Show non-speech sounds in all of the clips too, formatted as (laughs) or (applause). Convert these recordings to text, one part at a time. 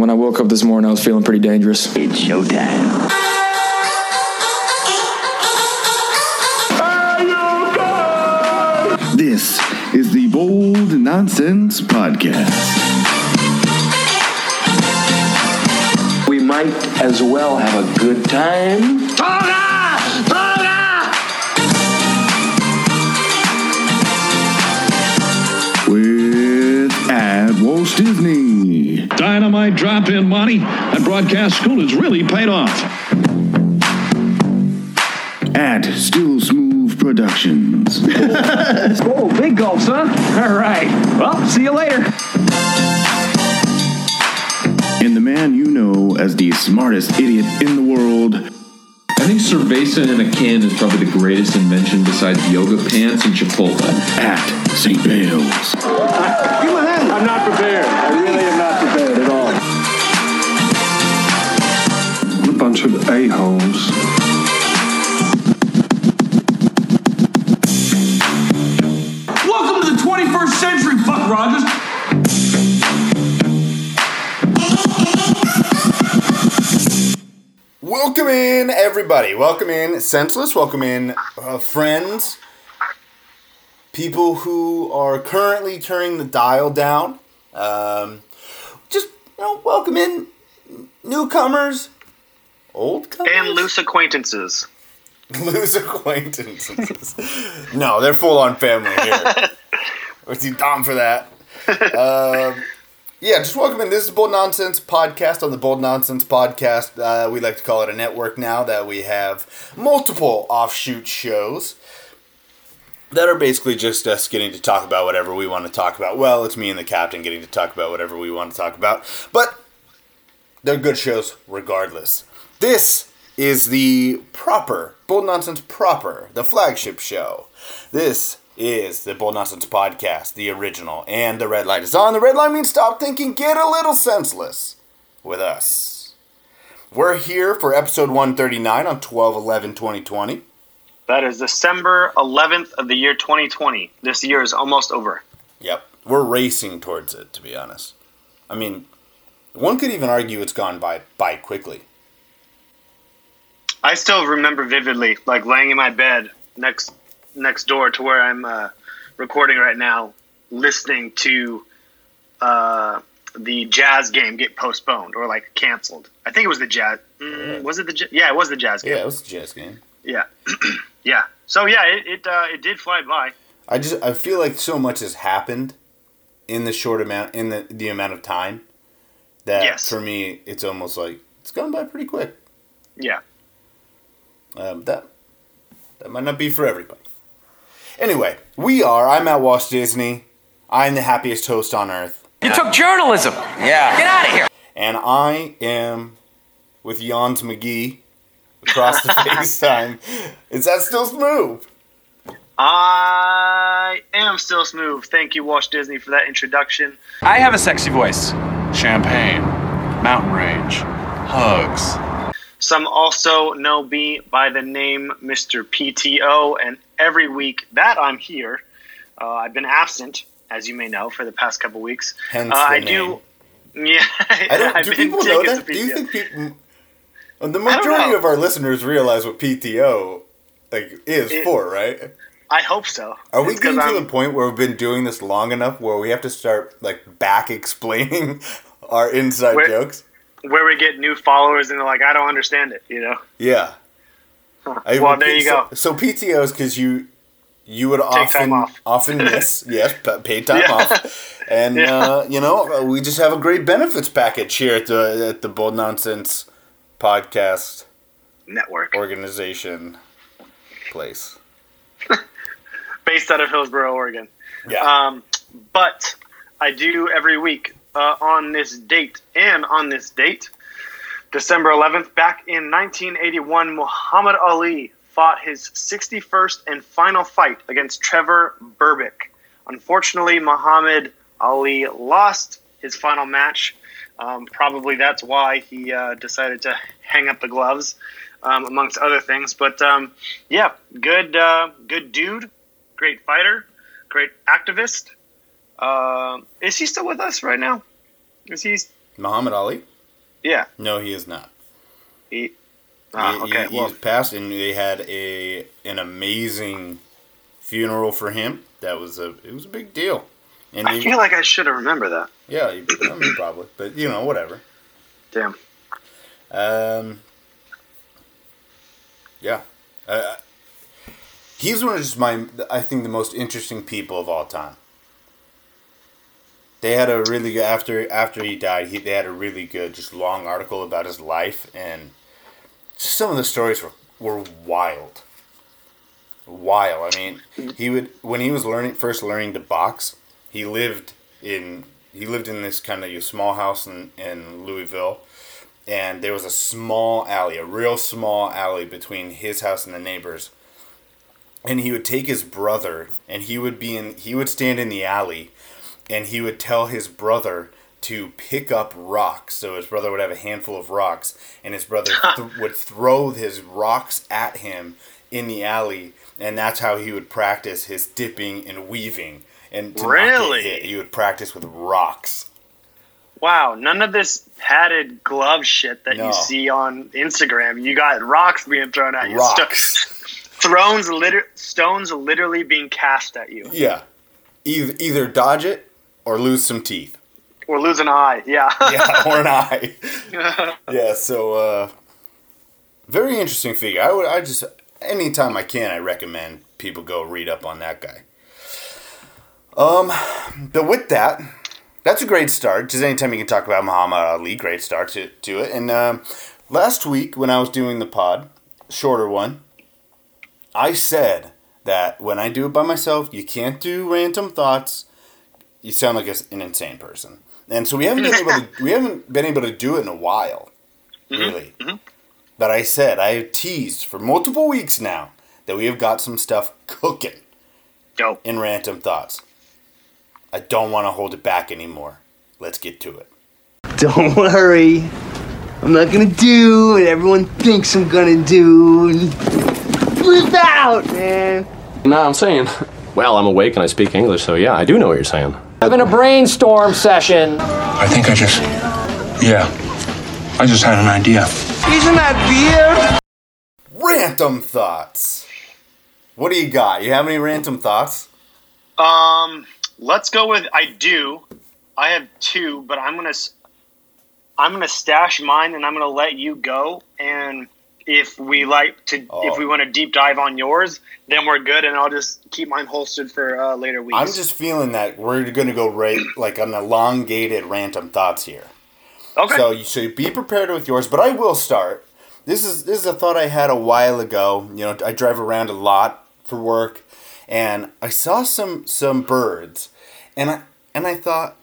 when I woke up this morning, I was feeling pretty dangerous. It's showtime. This is the Bold Nonsense Podcast. We might as well have a good time. With Walt Disney. Dynamite drop in, Monty. That broadcast school has really paid off. At Still Smooth Productions. (laughs) Oh, big gulps, huh? All right. Well, see you later. and the man you know as the smartest idiot in the world, I think cerveza in a can is probably the greatest invention besides yoga pants and Chipotle. at St. Bale's. I'm not prepared. I really am not prepared at all. A bunch of a-holes. Welcome to the 21st century, Buck Rogers. Welcome in, everybody. Welcome in, senseless. Welcome in, uh, friends. People who are currently turning the dial down. Um, just you know, welcome in newcomers, old comers, and loose acquaintances. (laughs) loose acquaintances. no, they're full on family here. We're too dumb for that. Um, yeah, just welcome in. This is Bold Nonsense Podcast on the Bold Nonsense Podcast. Uh, we like to call it a network now that we have multiple offshoot shows that are basically just us getting to talk about whatever we want to talk about. Well, it's me and the captain getting to talk about whatever we want to talk about, but they're good shows regardless. This is the proper Bold Nonsense proper, the flagship show. This is the Bold Nonsense podcast, the original, and the red light is on. The red light means stop thinking, get a little senseless with us. We're here for episode 139 on 12 11 2020. That is December 11th of the year 2020. This year is almost over. Yep. We're racing towards it, to be honest. I mean, one could even argue it's gone by by quickly. I still remember vividly, like laying in my bed next next door to where I'm uh, recording right now, listening to uh, the Jazz game get postponed or like canceled. I think it was the Jazz. Mm, was it the? Yeah, it was the Jazz game. Yeah, it was a jazz game. Yeah, (clears throat) yeah. So yeah, it it, uh, it did fly by. I just I feel like so much has happened in the short amount in the the amount of time that Yes. for me it's almost like it's gone by pretty quick. Yeah. Um, that that might not be for everybody. Anyway, we are. I'm at Walt Disney. I'm the happiest host on earth, You took journalism. Yeah. Get out of here. and I am with Jans McGee across the (laughs) FaceTime. Is that still smooth? I am still smooth. Thank you, Walt Disney, for that introduction. I have a sexy voice. Champagne, mountain range, hugs. Some also know me by the name Mr. PTO, and every week that I'm here, uh, I've been absent, as you may know, for the past couple weeks. Hence uh, the I name. do. (laughs) Yeah, I don't. Do people know that? Do you think people? Well, The majority of our listeners realize what PTO like is It- for, right? I hope so. Are we It's getting to I'm- the point where we've been doing this long enough where we have to start like back explaining (laughs) our inside Where- jokes? where we get new followers and they're like, I don't understand it, you know? Yeah. I- Well, there you so, go. So PTO is because you you would Take often often (laughs) miss yes pa- paid time Yeah. off, and (laughs) Yeah. uh, you know we just have a great benefits package here at the at the Bold Nonsense podcast Network. organization place. (laughs) based out of Hillsboro, Oregon. Yeah. Um, but I do every week uh, on this date and on this date, December 11th, back in 1981, Muhammad Ali fought his 61st and final fight against Trevor Berbick. Unfortunately, Muhammad Ali lost his final match. Um, probably that's why he uh, decided to hang up the gloves, um, amongst other things. But um, yeah, good, uh, good dude, great fighter, great activist. Uh, is he still with us right now? Is he? Muhammad Ali? Yeah. No, he is not. He, ah, okay. he, well, he's passed, and they had a an amazing funeral for him. That was a it was a big deal. And I feel like I should have remembered that. yeah, you- I mean, probably, but you know, whatever. Damn. Um, yeah, uh, he's one of just my I think the most interesting people of all time. They had a really good after after he died. He they had a really good just long article about his life and some of the stories were were wild. Wild. I mean, he would when he was learning first learning to box. He lived in he lived in this kind of small house in in Louisville and there was a small alley, a real small alley between his house and the neighbors. And he would take his brother, and he would be in. He would stand in the alley, and he would tell his brother to pick up rocks. So his brother would have a handful of rocks, and his brother (laughs) th- would throw his rocks at him in the alley, and that's how he would practice his dipping and weaving. And to Really? hit, he would practice with rocks. Wow, none of this padded glove shit that No. you see on Instagram. You got rocks being thrown at you. Rocks. thrones, liter- stones literally being cast at you. Yeah. Either, either dodge it or lose some teeth. Or lose an eye. Yeah. (laughs) Yeah, (laughs) or an eye. yeah, so uh very interesting figure. I would I just anytime I can I recommend people go read up on that guy. Um but with that, that's a great start. Just anytime you can talk about Muhammad Ali, great start to, to it. And um, last week when I was doing the pod, shorter one, I said that when I do it by myself, you can't do random thoughts. You sound like a- an insane person, and so we haven't been able to (laughs) we haven't been able to do it in a while, really. But I said I have teased for multiple weeks now that we have got some stuff cooking Yo. in random thoughts. I don't want to hold it back anymore. Let's get to it. Don't worry. I'm not gonna do what everyone thinks I'm gonna do. Flip out, man. No, I'm saying, well, I'm awake and I speak English, so yeah, I do know what you're saying. Having a brainstorm session. I think I just. Yeah. I just had an idea. Isn't that beer? Random thoughts. What do you got? You have any random thoughts? Um, let's go with I do. I have two, but I'm gonna I'm gonna stash mine, and I'm gonna let you go. And if we like to, if we want to deep dive on yours, then we're good, and I'll just keep mine holstered for uh, later weeks. I'm just feeling that we're going to go right like an elongated random thoughts here. Okay. So you so be prepared with yours, but I will start. This is this is a thought I had a while ago. You know, I drive around a lot for work, and I saw some some birds, and I and I thought,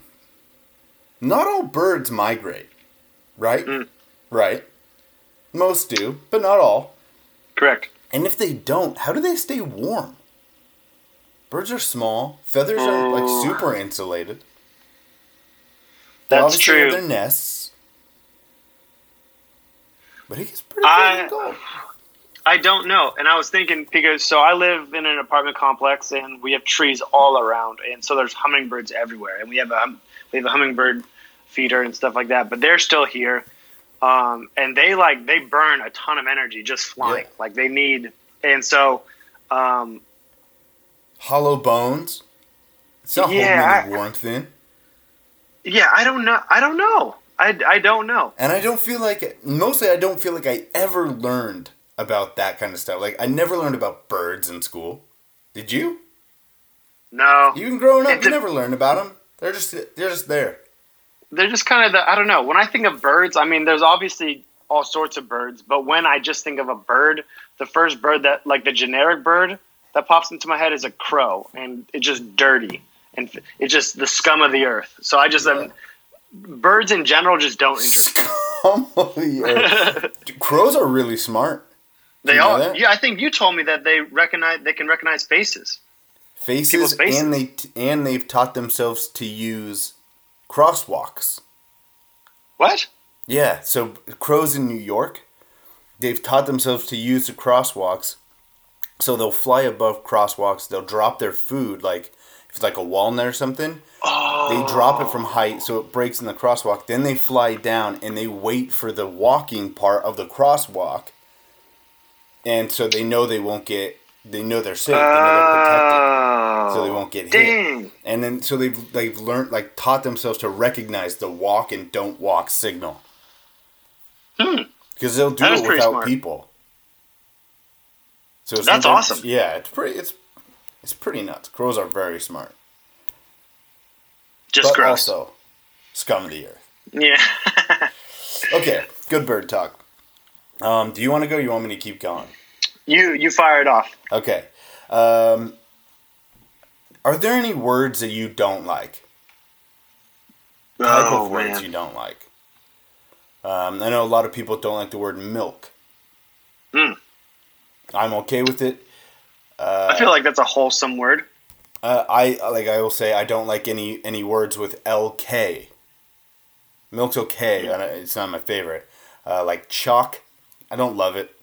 not all birds migrate, right? Mm. Right. Most do, but not all. Correct. And if they don't, how do they stay warm? Birds are small. Feathers are like Oh. super insulated. They That's obviously true. their nests. But it gets pretty I- freaking cold. I don't know. And I was thinking because so I live in an apartment complex and we have trees all around, and so there's hummingbirds everywhere, and we have a we have a hummingbird feeder and stuff like that. But they're still here, um, and they like they burn a ton of energy just flying. Like they need, and so um, Hollow bones. It's not Yeah, holding I- warmth in. yeah, I don't know. I don't know. I, I don't know. And I don't feel like mostly I don't feel like I ever learned about that kind of stuff. Like I never learned about birds in school. Did you? No, Even growing up, It's you a- never learned about them. They're just they're just there. they're just kind of the I don't know. When I think of birds, I mean, there's obviously all sorts of birds, but when I just think of a bird, the first bird that like the generic bird that pops into my head is a crow, and it's just dirty and it's just the scum of the earth. So I just um, birds in general just don't interest me. Holy earth. (laughs) Crows are really smart. They you know all that? yeah. I think you told me that they recognize they can recognize faces. faces, faces. and they and they've taught themselves to use crosswalks. What? Yeah, so crows in New York, they've taught themselves to use the crosswalks. So they'll fly above crosswalks. They'll drop their food like if it's like a walnut or something. Oh, They drop it from oh. height so it breaks in the crosswalk. Then they fly down and they wait for the walking part of the crosswalk. And so they know they won't get. They know they're safe. They know they're protected, so they won't get oh, hit. And then so they've they've learned like taught themselves to recognize the walk and don't walk signal. Hmm. Because they'll do it without smart. people. So it's That's awesome. Yeah, it's pretty. It's it's pretty nuts. Crows are very smart. Just but gross. also scum of the earth. Yeah. (laughs) Okay, good bird talk. Um, do you want to go? You want me to keep going? you you fire it off. Okay. Um, are there any words that you don't like? Type Oh of words you don't like. Um, I know a lot of people don't like the word milk. Mm. I'm okay with it. Uh, I feel like that's a wholesome word. Uh, I like I will say I don't like any any words with LK. Milk's okay. Don't- It's not my favorite. Uh, like chalk, I don't love it.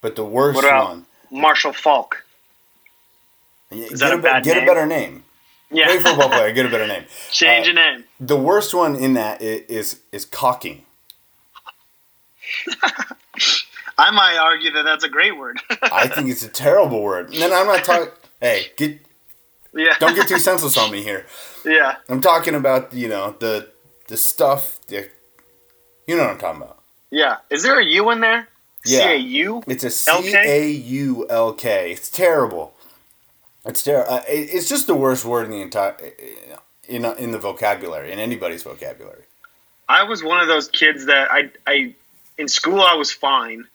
But the worst What about one. Marshall Faulk? Is that a be- bad Get name? a better name. Yeah. Great football player. Get a better name. (laughs) Change Uh, your name. The worst one in that i- is is caulking. (laughs) I might argue that that's a great word. I think it's a terrible word. And then I'm not talking. (laughs) Hey, get yeah. don't get too senseless on me here. Yeah. I'm talking about you know the the stuff. The, you know what I'm talking about. Yeah. Is there a U in there? Yeah. C A U? It's a C? A U L K. It's terrible. It's terrible. Uh, it, it's just the worst word in the entire in in the vocabulary in anybody's vocabulary. I was one of those kids that I, I in school I was fine.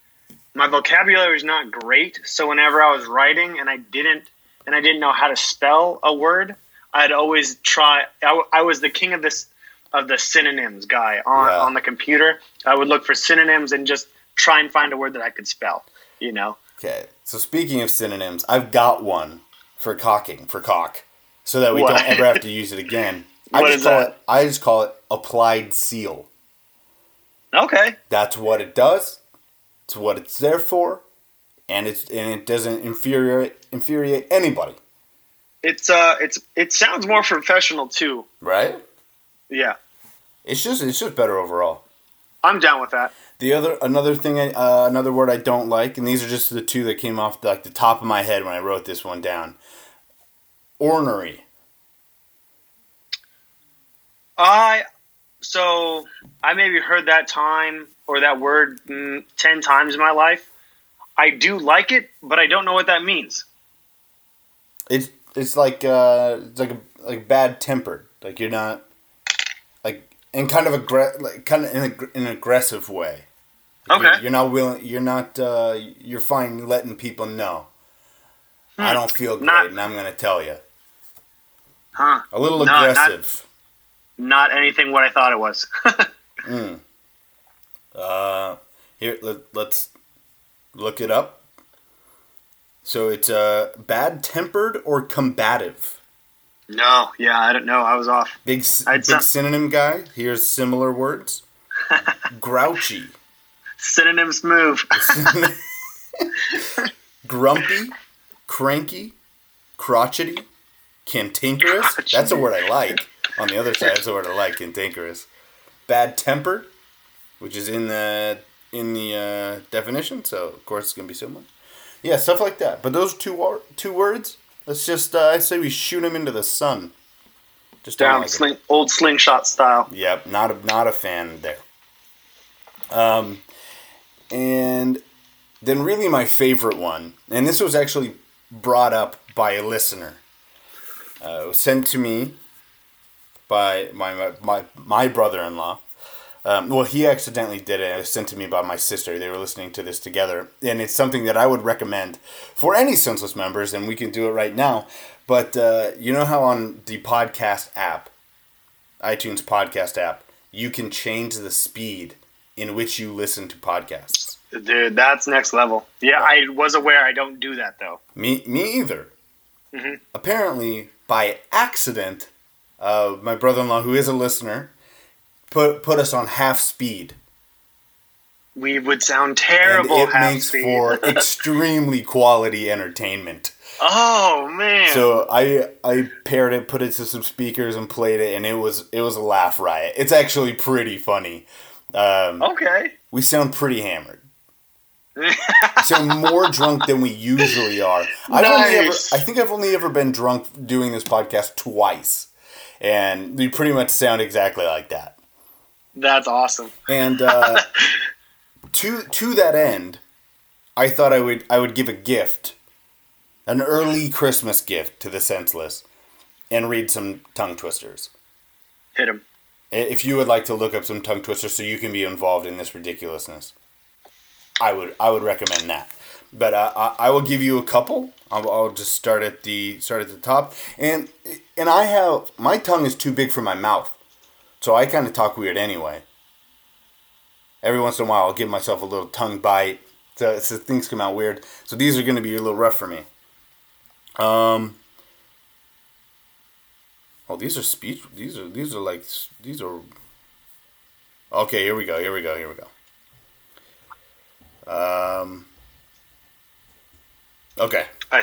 My vocabulary was not great, so whenever I was writing and I didn't and I didn't know how to spell a word, I'd always try. I, I was the king of this of the synonyms guy on Yeah. on the computer. I would look for synonyms and just try and find a word that I could spell. You know. Okay. So speaking of synonyms, I've got one for caulking for caulk, so that we What? don't ever have to use it again. (laughs) I What just is call that? it. I just call it applied seal. Okay. That's what it does. It's what it's there for, and it's and it doesn't infuriate infuriate anybody, It's uh, it's it sounds more professional too. right? Yeah, It's just it's just better overall. I'm down with that. The other another thing, I, uh, another word I don't like, and these are just the two that came off like the top of my head when I wrote this one down. Ornery. I so I maybe heard that time or that word mm, ten times in my life. I do like it, but I don't know what that means. It's it's like uh, it's like a, like bad tempered. Like you're not like in kind of aggre- like kind of in a, in an aggressive way. Okay. You're, you're not willing. You're not. Uh, you're fine letting people know. I Hmm. don't feel great, Not- and I'm gonna tell you. Huh? A little No, aggressive. Not anything what I thought it was. (laughs) Mm. Uh, here let, let's look it up. So it's uh, bad tempered or combative. no, yeah, I don't know. I was off. Big I'd big synonym guy. Here's similar words. (laughs) Grouchy, Synonyms move. (laughs) grumpy, cranky, crotchety, cantankerous. That's a word I like. On the other side, that's a word I like. Cantankerous. Bad tempered, which is in the in the uh, definition. So of course it's gonna be similar. Yeah, stuff like that. But those two two words. Let's just uh, I say we shoot them into the sun. Just Down like sling, old slingshot style. Yep, not a not a fan there. Um, and then really my favorite one, and this was actually brought up by a listener. Uh, was sent to me by my my my, my brother-in-law. Um, well, he accidentally did it. It was sent to me by my sister. They were listening to this together, and it's something that I would recommend for any senseless members, and we can do it right now. But uh, you know how on the podcast app, iTunes podcast app, you can change the speed in which you listen to podcasts. Dude, that's next level. Yeah, I was aware I don't do that though. Me, me either. Mhm. Apparently, by accident, uh, my brother-in-law, who is a listener, put put us on half speed, We would sound terrible. and it half makes speed. for (laughs) extremely quality entertainment. Oh man! So I I paired it, put it to some speakers, and played it, and it was it was a laugh riot. It's actually pretty funny. Um, okay. We sound pretty hammered. (laughs) sound more drunk than we usually are. I've only ever, I think I've only ever been drunk doing this podcast twice, and we pretty much sound exactly like that. That's awesome. And uh, (laughs) to to that end, I thought I would I would give a gift, an early Christmas gift to the senseless, and read some tongue twisters. Hit him. If you would like to look up some tongue twisters so you can be involved in this ridiculousness, I would I would recommend that. But uh, I, I will give you a couple. I'll, I'll just start at the start at the top, and and I have my tongue is too big for my mouth, so I kind of talk weird anyway. Every once in a while, I'll give myself a little tongue bite, so, so things come out weird. So these are going to be a little rough for me. Um. Oh, these are speech. These are these are like these are. Okay, here we go. Here we go. Here we go. Um. Okay. I,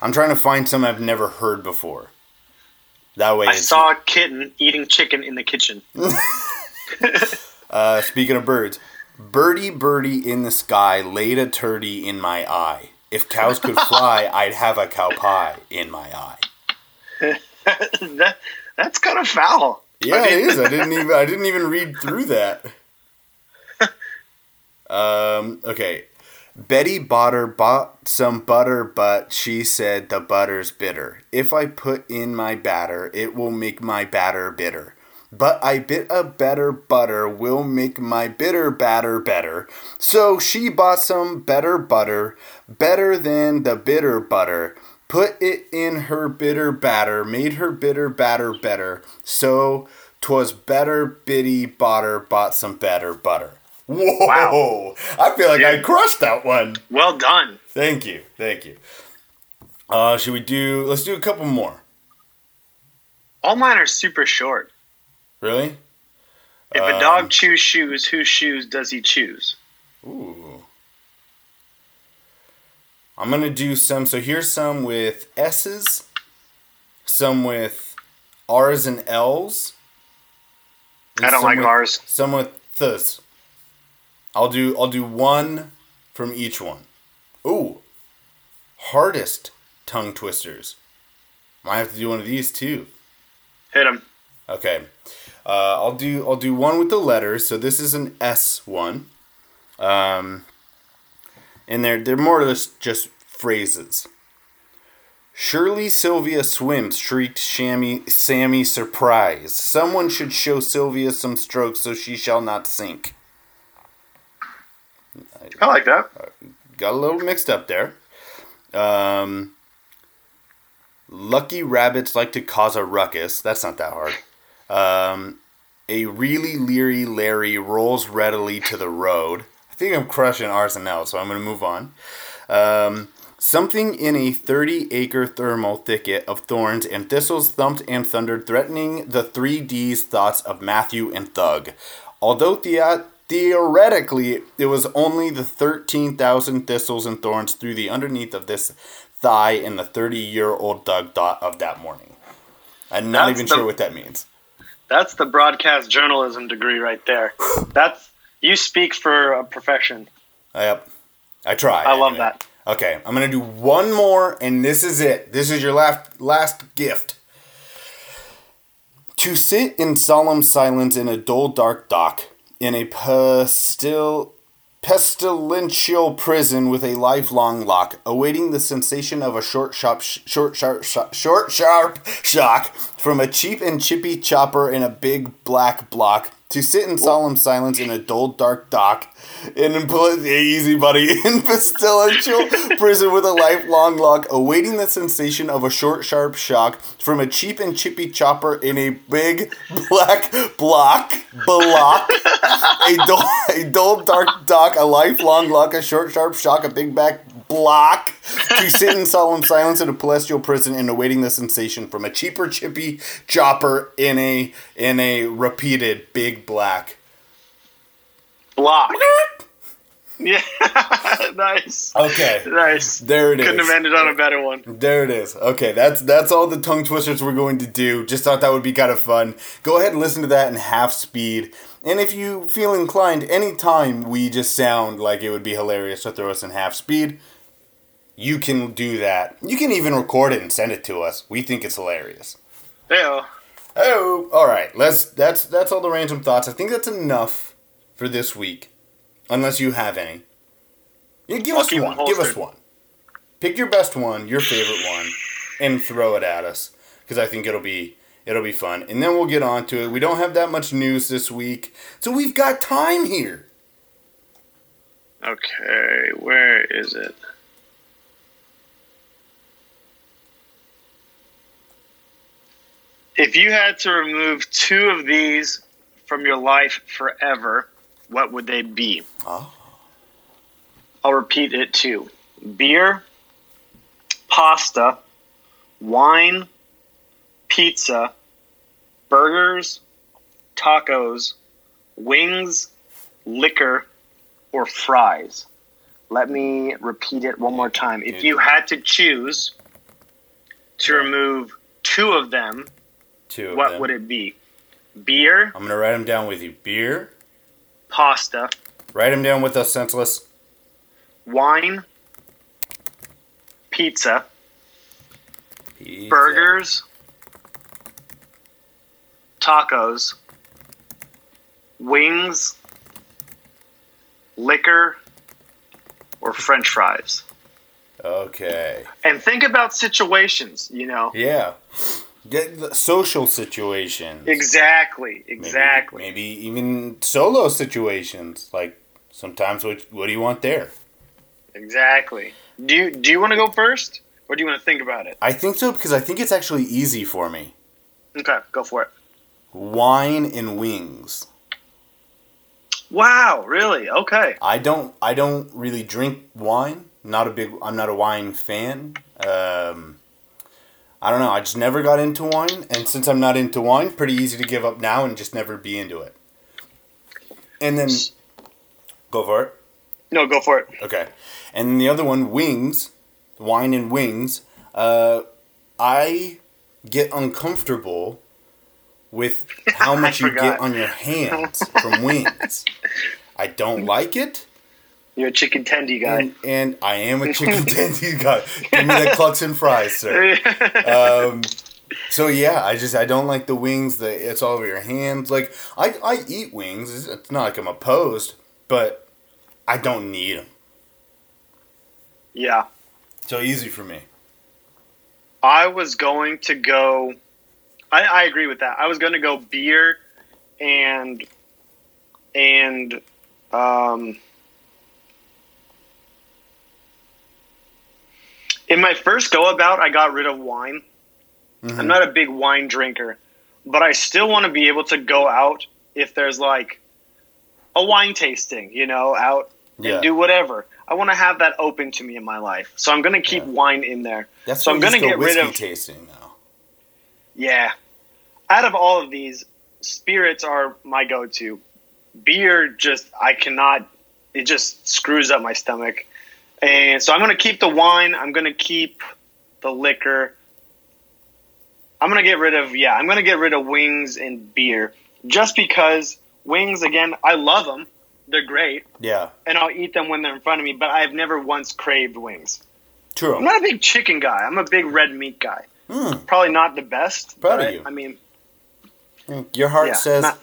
I'm trying to find some I've never heard before. That way, I saw a kitten eating chicken in the kitchen. (laughs) (laughs) Uh, speaking of birds, birdie birdie in the sky laid a turdy in my eye. If cows could fly, (laughs) I'd have a cow pie in my eye. (laughs) that, that's kind of foul. Yeah, it is. I didn't (laughs) even I didn't even read through that. (laughs) Um. Okay. Betty Botter bought some butter, but she said the butter's bitter. If I put in my batter, it will make my batter bitter. But I bit a better butter will make my bitter batter better. So she bought some better butter, better than the bitter butter. Put it in her bitter batter, made her bitter batter better. So 'twas better Biddy Botter bought some better butter. Whoa! I feel like I crushed that one. Well done. Thank you, thank you. Uh, should we do? Let's do a couple more. All mine are super short. Really? If a Um, dog chews shoes, whose shoes does he choose? Ooh. I'm gonna do some. So here's some with S's, some with R's and L's. and I don't like with- R's. Some with ths. I'll do. I'll do one from each one. Ooh. Hardest tongue twisters. Might have to do one of these too. Hit them. Okay. Uh, I'll do I'll do one with the letters. So this is an S one. Um, and they're they're more or less just phrases. Surely Sylvia swims, shrieked Shammy, Sammy surprise. Someone should show Sylvia some strokes so she shall not sink. I like that. Got a little mixed up there. Um, lucky rabbits like to cause a ruckus. That's not that hard. Um, a really leery Larry rolls readily to the road. I think I'm crushing L's, so I'm going to move on. Um, something in a 30 acre thermal thicket of thorns and thistles thumped and thundered, threatening the 3D's thoughts of Matthew and Thug. Although thea- theoretically it was only the 13,000 thistles and thorns through the underneath of this thigh in the 30 year old Thug thought of that morning. I'm not That's even the- sure what that means. That's the broadcast journalism degree right there. (gasps) That's you speak for uh, a profession. Uh, yep. I try. I love anyway. that. Okay, I'm gonna do one more, and this is it. This is your last last gift. To sit in solemn silence in a dull, dark dock, in a pestil, pestilential prison with a lifelong lock, awaiting the sensation of a short, sharp, short, sharp, short, short, sharp shock from a cheap and chippy chopper in a big black block. To sit in solemn silence in a dull, dark dock, in put (laughs) easy buddy (laughs) in pestilential (laughs) prison with a lifelong lock, awaiting the sensation of a short, sharp shock from a cheap and chippy chopper in a big black block, block, a dull, a dull, dark dock, a lifelong lock, a short, sharp shock, a big back block, to sit in solemn silence in a celestial prison and awaiting the sensation from a cheaper, chippy chopper in a in a repeated big black. Block. Yeah, (laughs) nice. Okay. Nice. There it is. Couldn't have ended on a better one. There it is. Okay, that's that's all the tongue twisters we're going to do. Just thought that would be kind of fun. Go ahead and listen to that in half speed. And if you feel inclined, anytime we just sound like it would be hilarious to throw us in half speed, you can do that. You can even record it and send it to us. We think it's hilarious. Hey, Oh, all right. Let's. That's that's all the random thoughts. I think that's enough for this week, unless you have any. Yeah, give I'll us one. Give us one. Pick your best one, your favorite one, and throw it at us because I think it'll be it'll be fun. And then we'll get on to it. We don't have that much news this week, so we've got time here. Okay, where is it? If you had to remove two of these from your life forever, what would they be? Oh. I'll repeat it too beer, pasta, wine, pizza, burgers, tacos, wings, liquor, or fries. Let me repeat it one more time. If you had to choose to remove two of them, Two. what would it be? Beer, I'm gonna write them down with you. Beer. pasta, Write them down with us, senseless. wine, pizza, Pizza. burgers, tacos, wings, liquor, or french fries. Okay. And think about situations, you know. Yeah. Get the social situations. Exactly, exactly. Maybe even solo situations. Like sometimes what what do you want there? Exactly. Do you do you want to go first or do you want to think about it? I think so because I think it's actually easy for me. Okay, go for it. Wine and wings. Wow, really? Okay. I don't I don't really drink wine. Not a big I'm not a wine fan. Um I don't know. I just never got into wine and since I'm not into wine, pretty easy to give up now and just never be into it. And then go for it. No, go for it. Okay. And then the other one, wings, wine and wings. Uh, I get uncomfortable with how (laughs) much you get on your hands (laughs) from wings. I don't like it. You're a chicken tendy guy. And, and I am a chicken (laughs) tendy guy. Give me the clucks and fries, sir. (laughs) Um, so yeah, I just I don't like the wings. The it's all over your hands. Like I I eat wings. It's- not like I'm opposed, but I don't need them. yeah. So easy for me. I was going to go. I, I agree with that. I was going to go beer and and um. In my first go about, I got rid of wine. I'm not a big wine drinker, but I still want to be able to go out if there's like a wine tasting, you know, out Yeah. and do whatever. I want to have that open to me in my life, so I'm going to keep wine in there. That's so I'm going to get rid of tasting now. yeah. Out of all of these, spirits are my go-to. Beer just I cannot. It just screws up my stomach, and so I'm going to keep the wine. I'm going to keep the liquor. I'm going to get rid of yeah. I'm going to get rid of wings and beer just because wings again. I love them. They're great, Yeah, and I'll eat them when they're in front of me. But I've never once craved wings. true. I'm not a big chicken guy. I'm a big red meat guy. Hmm. Probably not the best. Proud of you. I mean, Your heart Yeah, says not-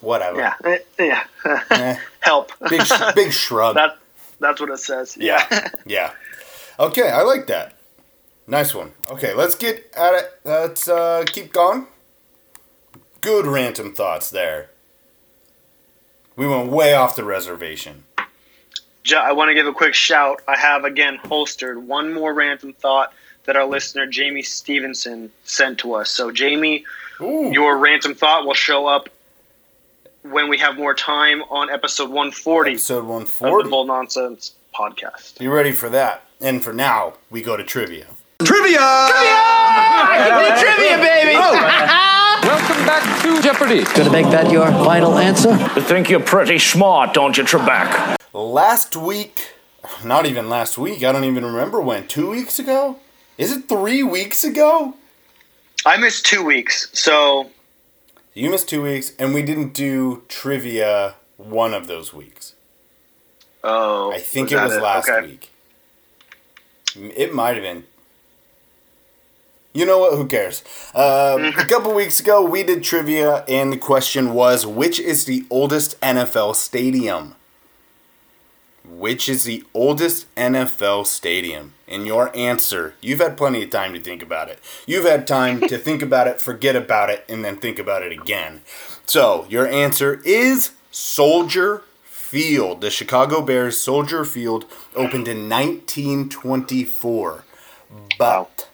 whatever. yeah, eh, yeah. (laughs) Eh, Help. big sh- big (laughs) shrug. that that's what it says. yeah, (laughs) yeah. Okay, I like that. Nice one. Okay, let's get at it. Let's uh, keep going. Good random thoughts there. We went way off the reservation. I want to give a quick shout. I have again holstered one more random thought that our listener Jamie Stevenson sent to us. So Jamie, Ooh. your random thought will show up when we have more time on episode 140 Episode of the 140. Bold Nonsense podcast. Be ready for that. And for now, we go to trivia. Trivia, Trivia! (laughs) trivia, baby! Oh. (laughs) Welcome back to Jeopardy. Gonna make that your final answer? You think you're pretty smart, don't you, Trebek? Last week, not even last week, I don't even remember when, two weeks ago? Is it three weeks ago? I missed two weeks, so. You missed two weeks, and we didn't do trivia one of those weeks. Oh. I think was it was that last Okay. week. It might have been. You know what? Who cares? Uh, (laughs) a couple weeks ago, we did trivia, and the question was which is the oldest NFL stadium? Which is the oldest NFL stadium? And your answer, you've had plenty of time to think about it. You've had time to (laughs) think about it, forget about it, and then think about it again. So, your answer is Soldier Field. The Chicago Bears Soldier Field opened in 1924. But,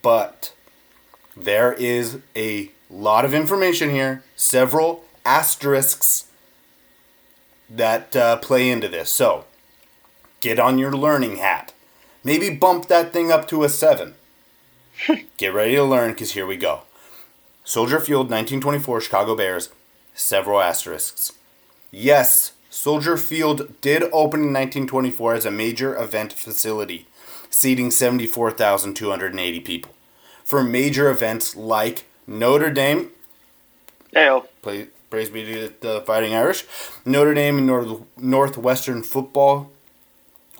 but, there is a lot of information here, several asterisks that uh, play into this. So, get on your learning hat. Maybe bump that thing up to a 7. (laughs) get ready to learn because here we go. Soldier Field, 1924, Chicago Bears, several asterisks. Yes, Soldier Field did open in 1924 as a major event facility, seating 74,280 people. For major events like Notre Dame, Ayo. play, praise be to the Fighting Irish, Notre Dame and North, Northwestern football,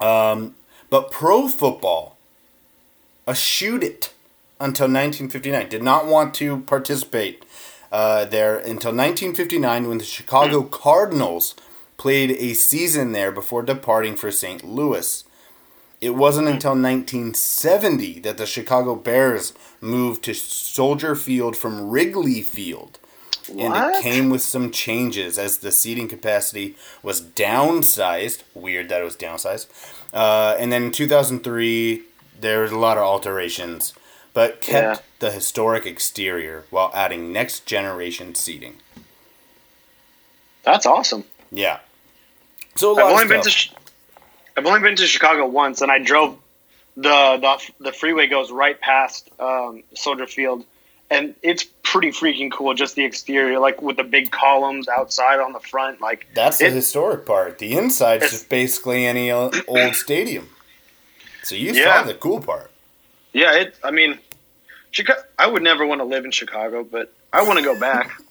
um, but pro football, eschewed it until 1959. Did not want to participate uh, there until 1959 when the Chicago Cardinals played a season there before departing for St. Louis. It wasn't until 1970 that the Chicago Bears moved to Soldier Field from Wrigley Field. And it came with some changes as the seating capacity was downsized. Weird that it was downsized. Uh, and then in 2003, there was a lot of alterations, but kept Yeah. the historic exterior while adding next generation seating. That's awesome. Yeah. So I've only been to. Ch- I've only been to Chicago once, and I drove the the, the freeway goes right past um, Soldier Field, and it's pretty freaking cool. Just the exterior, like with the big columns outside on the front, like That's the historic part. The inside is just basically any old stadium. So you Yeah. saw the cool part. yeah. It. I mean, Chicago. I would never want to live in Chicago, but I want to go back. (laughs)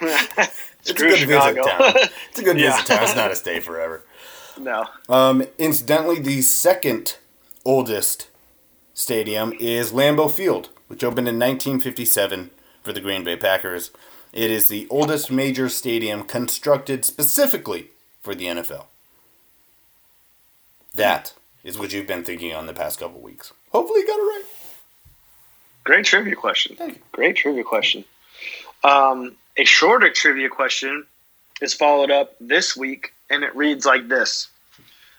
(laughs) It's a good Chicago. visit town. It's a good (laughs) Yeah. visit town. It's not a stay forever. no. Um, incidentally, the second oldest stadium is Lambeau Field, which opened in 1957 for the Green Bay Packers. It is the oldest major stadium constructed specifically for the NFL. That is what you've been thinking on the past couple weeks. Hopefully, you got it right. Great trivia question. Great trivia question. Um, a shorter trivia question is followed up this week, and it reads like this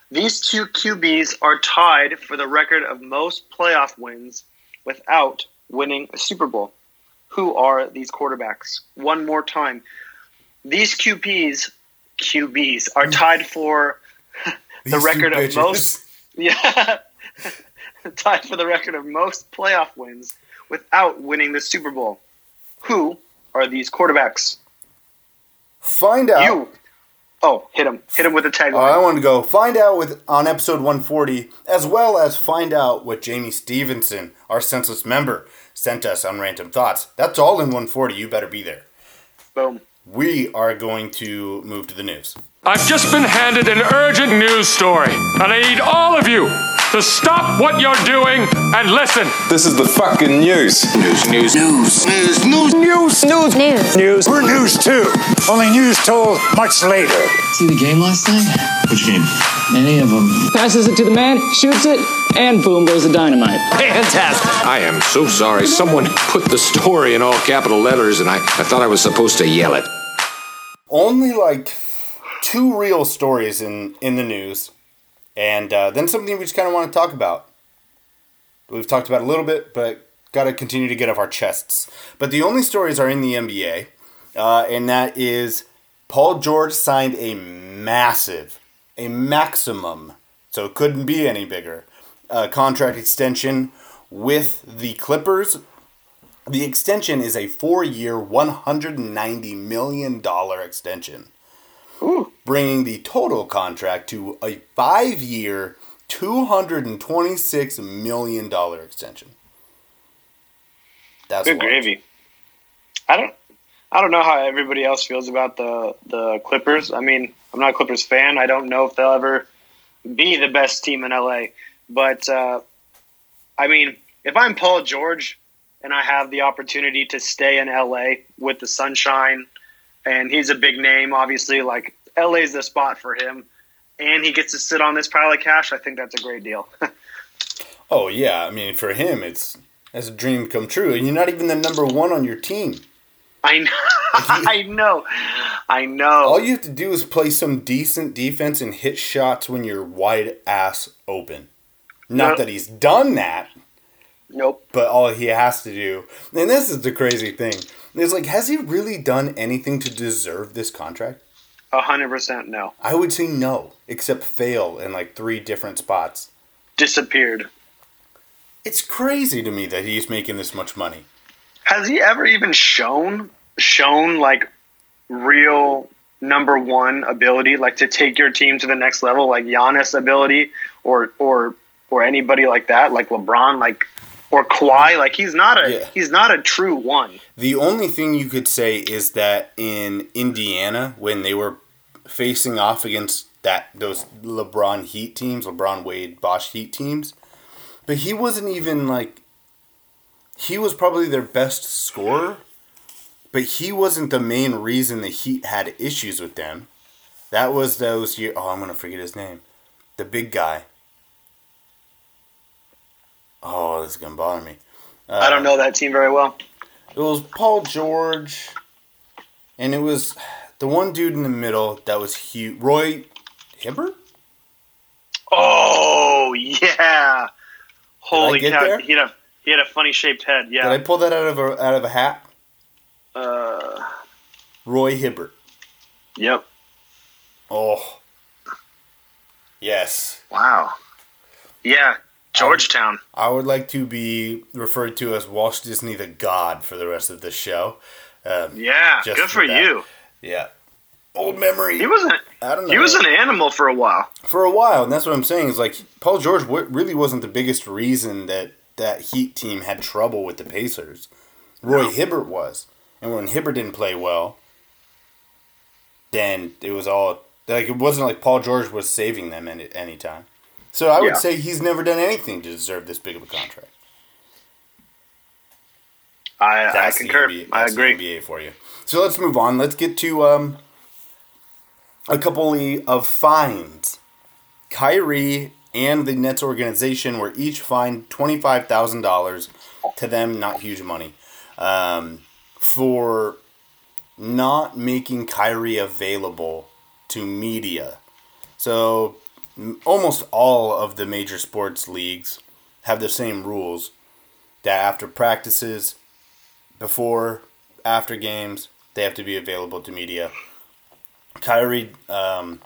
These two QBs are tied for the record of most playoff wins without winning a Super Bowl. Who are these quarterbacks? One more time. These QBs, QBs are hmm. tied for the record of most. (laughs) Yeah. (laughs) tied for the record of most playoff wins without winning the Super Bowl. Who are these quarterbacks? Find out. You. Oh, hit him. Hit him with a Uh, tagline. I want to go find out with on episode 140, as well as find out what Jamie Stevenson, our senseless member, sent us on Random Thoughts. That's all in 140. You better be there. Boom. We are going to move to the news. I've just been handed an urgent news story, and I need all of you to stop what you're doing and listen. This is the fucking news. News, news, news, news, news, news, news, news. news. We're news too. Only news told much later. See the game last night? Which game? Any of them. Passes it to the man, shoots it, and boom goes the dynamite. Fantastic. I am so sorry. Someone put the story in all capital letters, and I, I thought I was supposed to yell it. Only like two real stories in, in the news and uh, then something we just kind of want to talk about. We've talked about a little bit, but got to continue to get off our chests. But the only stories are in the NBA, uh, and that is Paul George signed a massive, a maximum, so it couldn't be any bigger, uh, contract extension with the Clippers. The extension is a four year, $190 million extension. Bringing the total contract to a hundred and twenty-six million dollar extension. That's Good gravy. I don't. I don't know how everybody else feels about the the Clippers. I mean, I'm not a Clippers fan. I don't know if they'll ever be the best team in LA. But uh, I mean, if I'm Paul George and I have the opportunity to stay in LA with the sunshine, and he's a big name, obviously, like LA's the spot for him, and he gets to sit on this pile of cash, I think that's a great deal. (laughs) Oh yeah, I mean for him it's that's a dream come true, and you're not even the number one on your team. I know. (laughs) I know. I know. All you have to do is play some decent defense and hit shots when you're wide ass open. Not that he's done that, Nope. but all he has to do, and this is the crazy thing, is like, has he really done anything to deserve this contract? A hundred percent no. I would say no, except fail in like three different spots. Disappeared. It's crazy to me that he's making this much money. Has he ever even shown shown like real number one ability, like to take your team to the next level, like Giannis ability, or or or anybody like that, like LeBron, like or Kawhi? Like he's not a Yeah. he's not a true one. The only thing you could say is that in Indiana, when they were facing off against that those LeBron Heat teams, LeBron Wade Bosh Heat teams, but he wasn't even like he was probably their best scorer, but he wasn't the main reason the Heat had issues with them. That was those year. Oh, I'm gonna forget his name. The big guy. Oh, this is gonna bother me. Uh, I don't know that team very well. it was Paul George, and it was the one dude in the middle that was huge. Roy Hibbert? Oh yeah! Holy cow! there? He had a he had a funny shaped head. Yeah. Did I pull that out of a out of a hat? Uh, Roy Hibbert. yep. Oh. Yes. Wow. Yeah. Georgetown. I would like to be referred to as Walt Disney the God for the rest of the show. Um, Yeah. just Good for you. Yeah. Old memory. He wasn't. I don't know. He was an animal for a while. for a while, and that's what I'm saying. Is like Paul George w- really wasn't the biggest reason that that Heat team had trouble with the Pacers. Roy Hibbert was, and when Hibbert didn't play well, then it was all like it wasn't like Paul George was saving them at any time. So I would Yeah. say he's never done anything to deserve this big of a contract. I, I That's the concur. NBA I agree. NBA for you. So let's move on. Let's get to um, a couple of fines. Kyrie and the Nets organization were each fined twenty five thousand dollars to them, not huge money, um, for not making Kyrie available to media. So almost all of the major sports leagues have the same rules that after practices, before, after games, they have to be available to media. Kyrie um,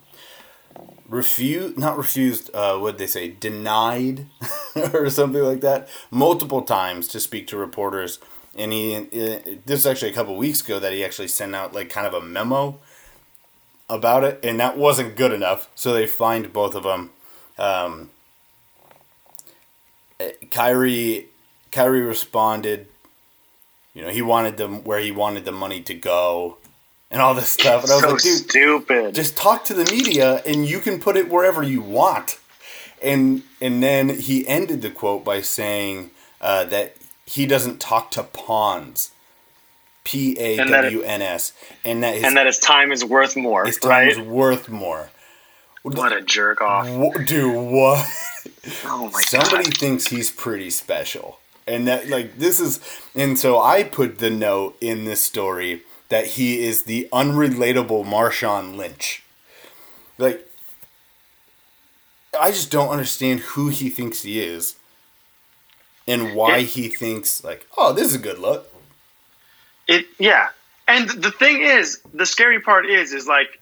refused, not refused, uh, what they say, denied (laughs) or something like that, multiple times to speak to reporters. And he, uh, this is actually a couple weeks ago that he actually sent out like kind of a memo about it, and that wasn't good enough. So they fined both of them. Um, uh, Kyrie, Kyrie responded. You know, he wanted them where he wanted the money to go, and all this stuff. And I was so like, dude, stupid. just talk to the media, and you can put it wherever you want. And and then he ended the quote by saying uh, that he doesn't talk to pawns, P A W N S, and that his, and that his time is worth more. his time right? is worth more. What a jerk off. Dude, what? Oh my Somebody god. thinks he's pretty special. And that like this is and so I put the note in this story that he is the unrelatable Marshawn Lynch. Like I just don't understand who he thinks he is and why he thinks like, "Oh, this is a good look." It yeah. And the thing is, the scary part is is like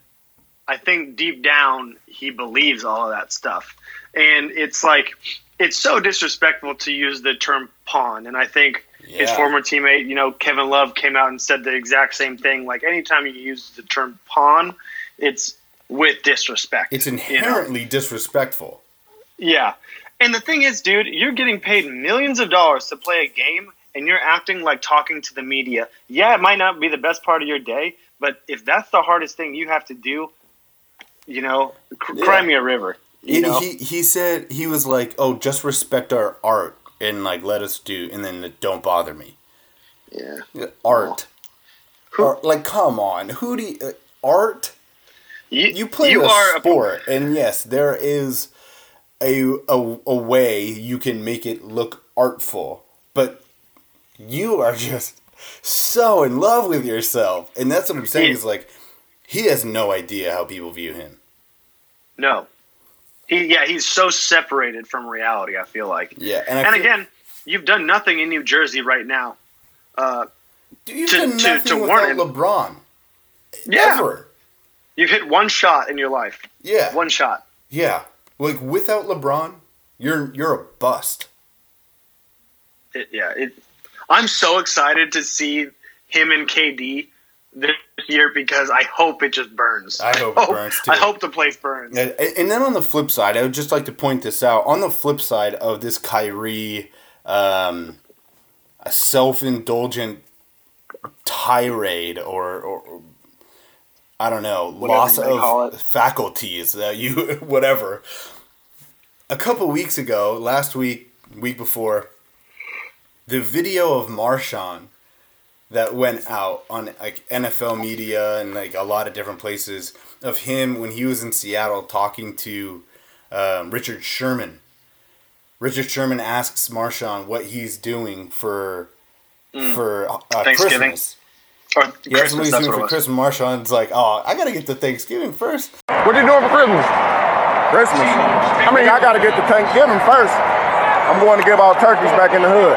I think deep down he believes all of that stuff. And it's like it's so disrespectful to use the term pawn and I think his former teammate, you know, Kevin Love came out and said the exact same thing like anytime you use the term pawn, it's with disrespect. It's you know? inherently disrespectful. Yeah. And the thing is, dude, you're getting paid millions of dollars to play a game and you're acting like talking to the media. Yeah, it might not be the best part of your day, but if that's the hardest thing you have to do, you know, cr- Yeah. cry me a river. You He, know? he he said he was like, "Oh, just respect our art and like let us do, and then don't bother me." Yeah. Art. Art- like, come on, who do you, uh, art? You, play you a are a- sport, and yes, there is a, a a way you can make it look artful, but you are just so in love with yourself, and that's what I'm saying. Is like he has no idea how people view him. No. He yeah, he's so separated from reality, I feel like. Yeah, and And, feel- again, you've done nothing in New Jersey right now. Uh You've to, done to, nothing to without warrant LeBron. Yeah. Ever. You've hit one shot in your life. Yeah. One shot. Yeah, like without LeBron, you're you're a bust. It, yeah, it, I'm so excited to see him and KD this year because I hope it just burns. I hope it burns, too. I hope the place burns. And, and then on the flip side, I would just like to point this out. On the flip side of this Kyrie um, self-indulgent tirade or, or I don't know, Whatever loss you may call of faculties that you (laughs) whatever. A couple weeks ago, last week, week before, the video of Marshawn that went out on like NFL media and like a lot of different places of him when he was in Seattle talking to um, Richard Sherman. Richard Sherman asks Marshawn what he's doing for Mm. for uh, Thanksgiving. Christmas. Or Yeah, Christmas, he's that's doing what for was. Christmas. Marshawn's like, oh, I gotta get to Thanksgiving first. What you doing for Christmas? Christmas. I mean, I gotta get to Thanksgiving first. I'm going to give all turkeys back in the hood.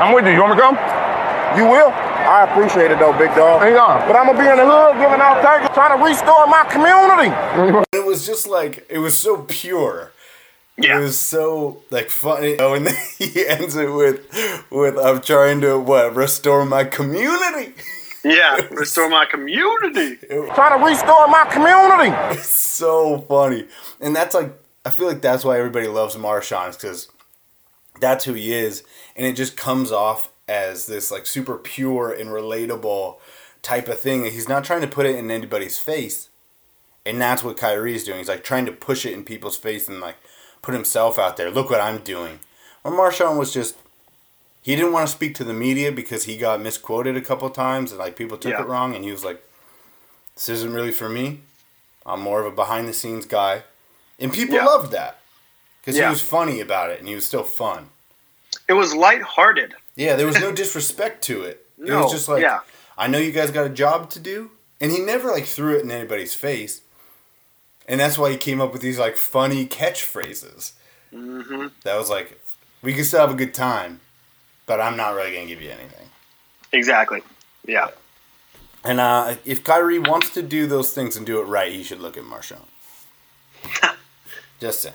I'm with you. You want me to come? You will? I appreciate it though, big dog. Hang on. But I'm gonna be in the hood giving out turkeys, trying to restore my community. (laughs) It was just like it was so pure. It was so like funny. Oh, and (laughs) then he ends it with with I'm trying to what restore my community. Yeah, (laughs) restore my community. Trying to restore my community. It's so funny, and that's like I feel like that's why everybody loves Marshawn because that's who he is, and it just comes off as this like super pure and relatable type of thing. He's not trying to put it in anybody's face, and that's what Kyrie's doing. He's like trying to push it in people's face and like put himself out there. Look what I'm doing. Or Marshawn was just he didn't want to speak to the media because he got misquoted a couple times and like people took Yeah. it wrong, and he was like, "This isn't really for me. I'm more of a behind the scenes guy," and people Yeah. loved that because Yeah. he was funny about it and he was still fun. It was lighthearted. Yeah, there was no (laughs) disrespect to it. It No, was just like, yeah. I know you guys got a job to do, and he never like threw it in anybody's face, and that's why he came up with these like funny catchphrases. Mm-hmm. That was like, we can still have a good time, but I'm not really gonna give you anything. Exactly. Yeah. And uh, if Kyrie wants to do those things and do it right, he should look at Marshawn. (laughs) just saying.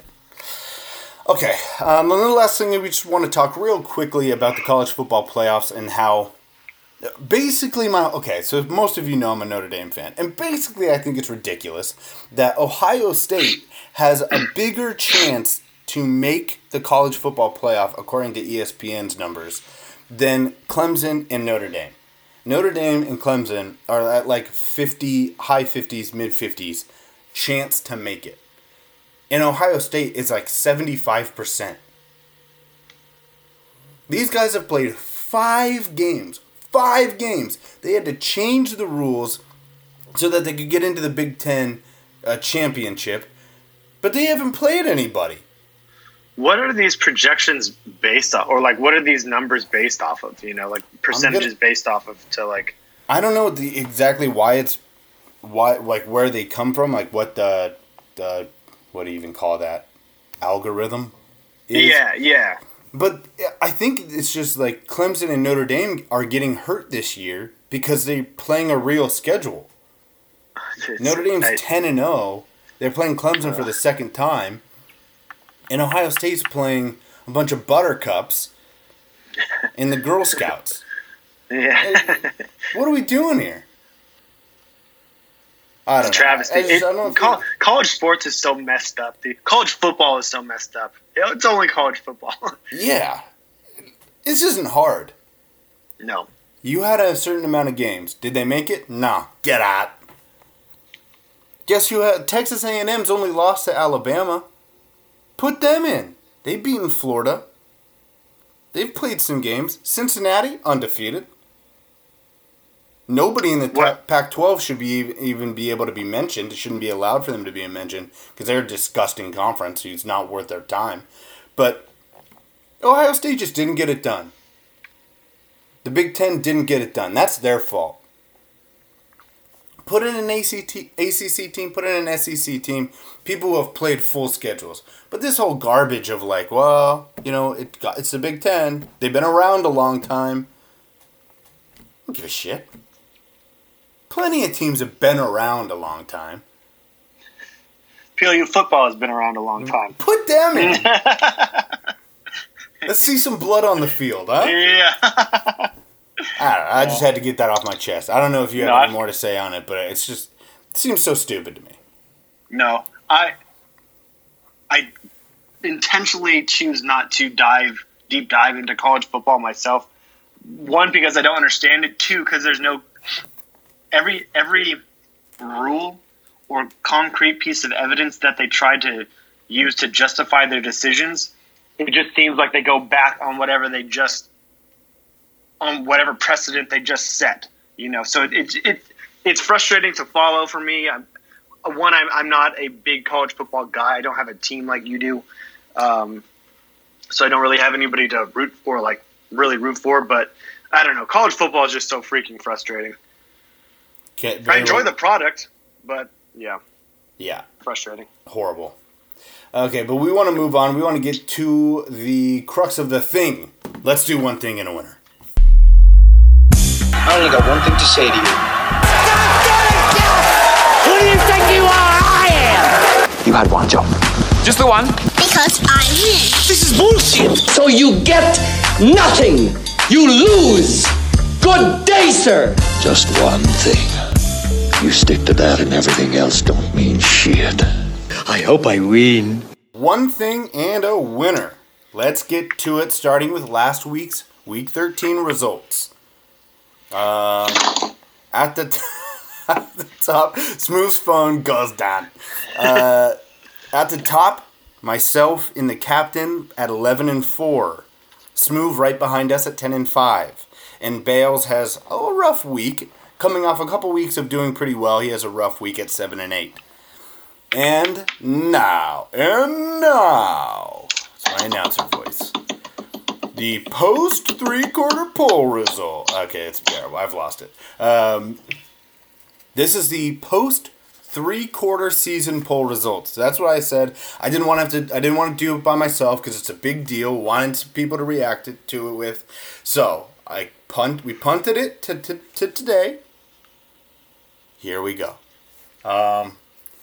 Okay, um, and the last thing we just want to talk real quickly about the college football playoffs and how basically my okay so most of you know i'm a notre dame fan and basically i think it's ridiculous that ohio state has a bigger chance to make the college football playoff according to espn's numbers than clemson and notre dame. Notre dame and clemson are at like 50 high 50s mid 50s chance to make it and ohio state is like 75% these guys have played five games. Five games. They had to change the rules so that they could get into the Big Ten uh, championship, but they haven't played anybody. What are these projections based off, or like what are these numbers based off of? You know, like percentages based off of to like. I don't know the exactly why it's why like where they come from, like what the the what do you even call that algorithm? is. Yeah, yeah. But I think it's just like Clemson and Notre Dame are getting hurt this year because they're playing a real schedule. Notre Dame's ten and zero. They're playing Clemson for the second time, and Ohio State's playing a bunch of buttercups (laughs) and the Girl Scouts. Yeah. What are we doing here? I don't It's travesty. know. I don't think- college sports is so messed up, dude. College football is so messed up. It's only college football. (laughs) yeah, this isn't hard. no. You had a certain amount of games. Did they make it? Nah. Get out. Guess who had Texas A&M's only lost to Alabama. Put them in. They've beaten Florida. They've played some games. Cincinnati undefeated. Nobody in the ta- Pac-12 should be even be able to be mentioned. It shouldn't be allowed for them to be mentioned because they're a disgusting conference. It's not worth their time. But Ohio State just didn't get it done. The Big Ten didn't get it done. That's their fault. Put in an ACT, ACC team, put in an SEC team, people who have played full schedules. But this whole garbage of like, well, you know, it got, it's the Big Ten. They've been around a long time. I don't give a shit. Plenty of teams have been around a long time. PLU football has been around a long mm. time. Put them in. (laughs) Let's see some blood on the field, huh? Yeah. (laughs) I know. I just had to get that off my chest. I don't know if you have No, any I- more to say on it, but it's just it seems so stupid to me. No, I I intentionally choose not to dive deep dive into college football myself. One because I don't understand it. Two because there's no every every rule or concrete piece of evidence that they try to use to justify their decisions. It just seems like they go back on whatever they just on whatever precedent they just set. You know, so it's it, it's frustrating to follow for me. I'm, one, I'm, I'm not a big college football guy. I don't have a team like you do, um, so I don't really have anybody to root for, like really root for. But I don't know. College football is just so freaking frustrating. Okay, I enjoy well- the product, but yeah, yeah, frustrating. horrible. Okay, but we want to move on. We want to get to the crux of the thing. Let's do one thing in a winner. I only got one thing to say to you. Who do you think you are? I am! You had one job. Just the one? Because I'm win. This is bullshit! So you get nothing! You lose! Good day, sir! Just one thing. You stick to that and everything else don't mean shit. I hope I win. One thing and a winner. Let's get to it, starting with last week's Week 13 results. Um, at the, t- (laughs) at the top, Smoove's phone goes down. Uh, at the top, myself in the captain at 11 and 4. Smooth right behind us at 10 and 5. And Bales has a rough week, coming off a couple weeks of doing pretty well. He has a rough week at 7 and 8. And now, and now, it's my announcer voice. The post three quarter poll result. Okay, it's terrible. I've lost it. Um, this is the post three quarter season poll results. That's what I said. I didn't want to have to. I didn't want to do it by myself because it's a big deal. Wanted people to react to it with. So I punt. We punted it to, to, to today. Here we go. Um,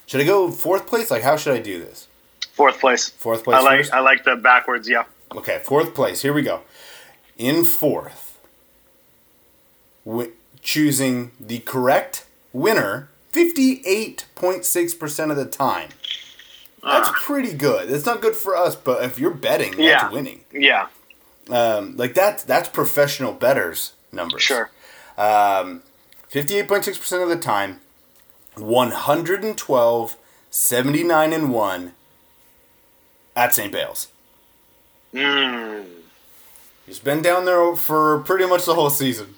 should I go fourth place? Like, how should I do this? Fourth place. Fourth place I like first? I like the backwards. Yeah. Okay, fourth place. Here we go. In fourth, wi- choosing the correct winner 58.6% of the time. That's pretty good. It's not good for us, but if you're betting, that's Yeah. winning. Yeah. Um, like that's that's professional betters numbers. Sure. Um, 58.6% of the time, 112, 79 and 1 at St. Bale's. Mm. He's been down there for pretty much the whole season.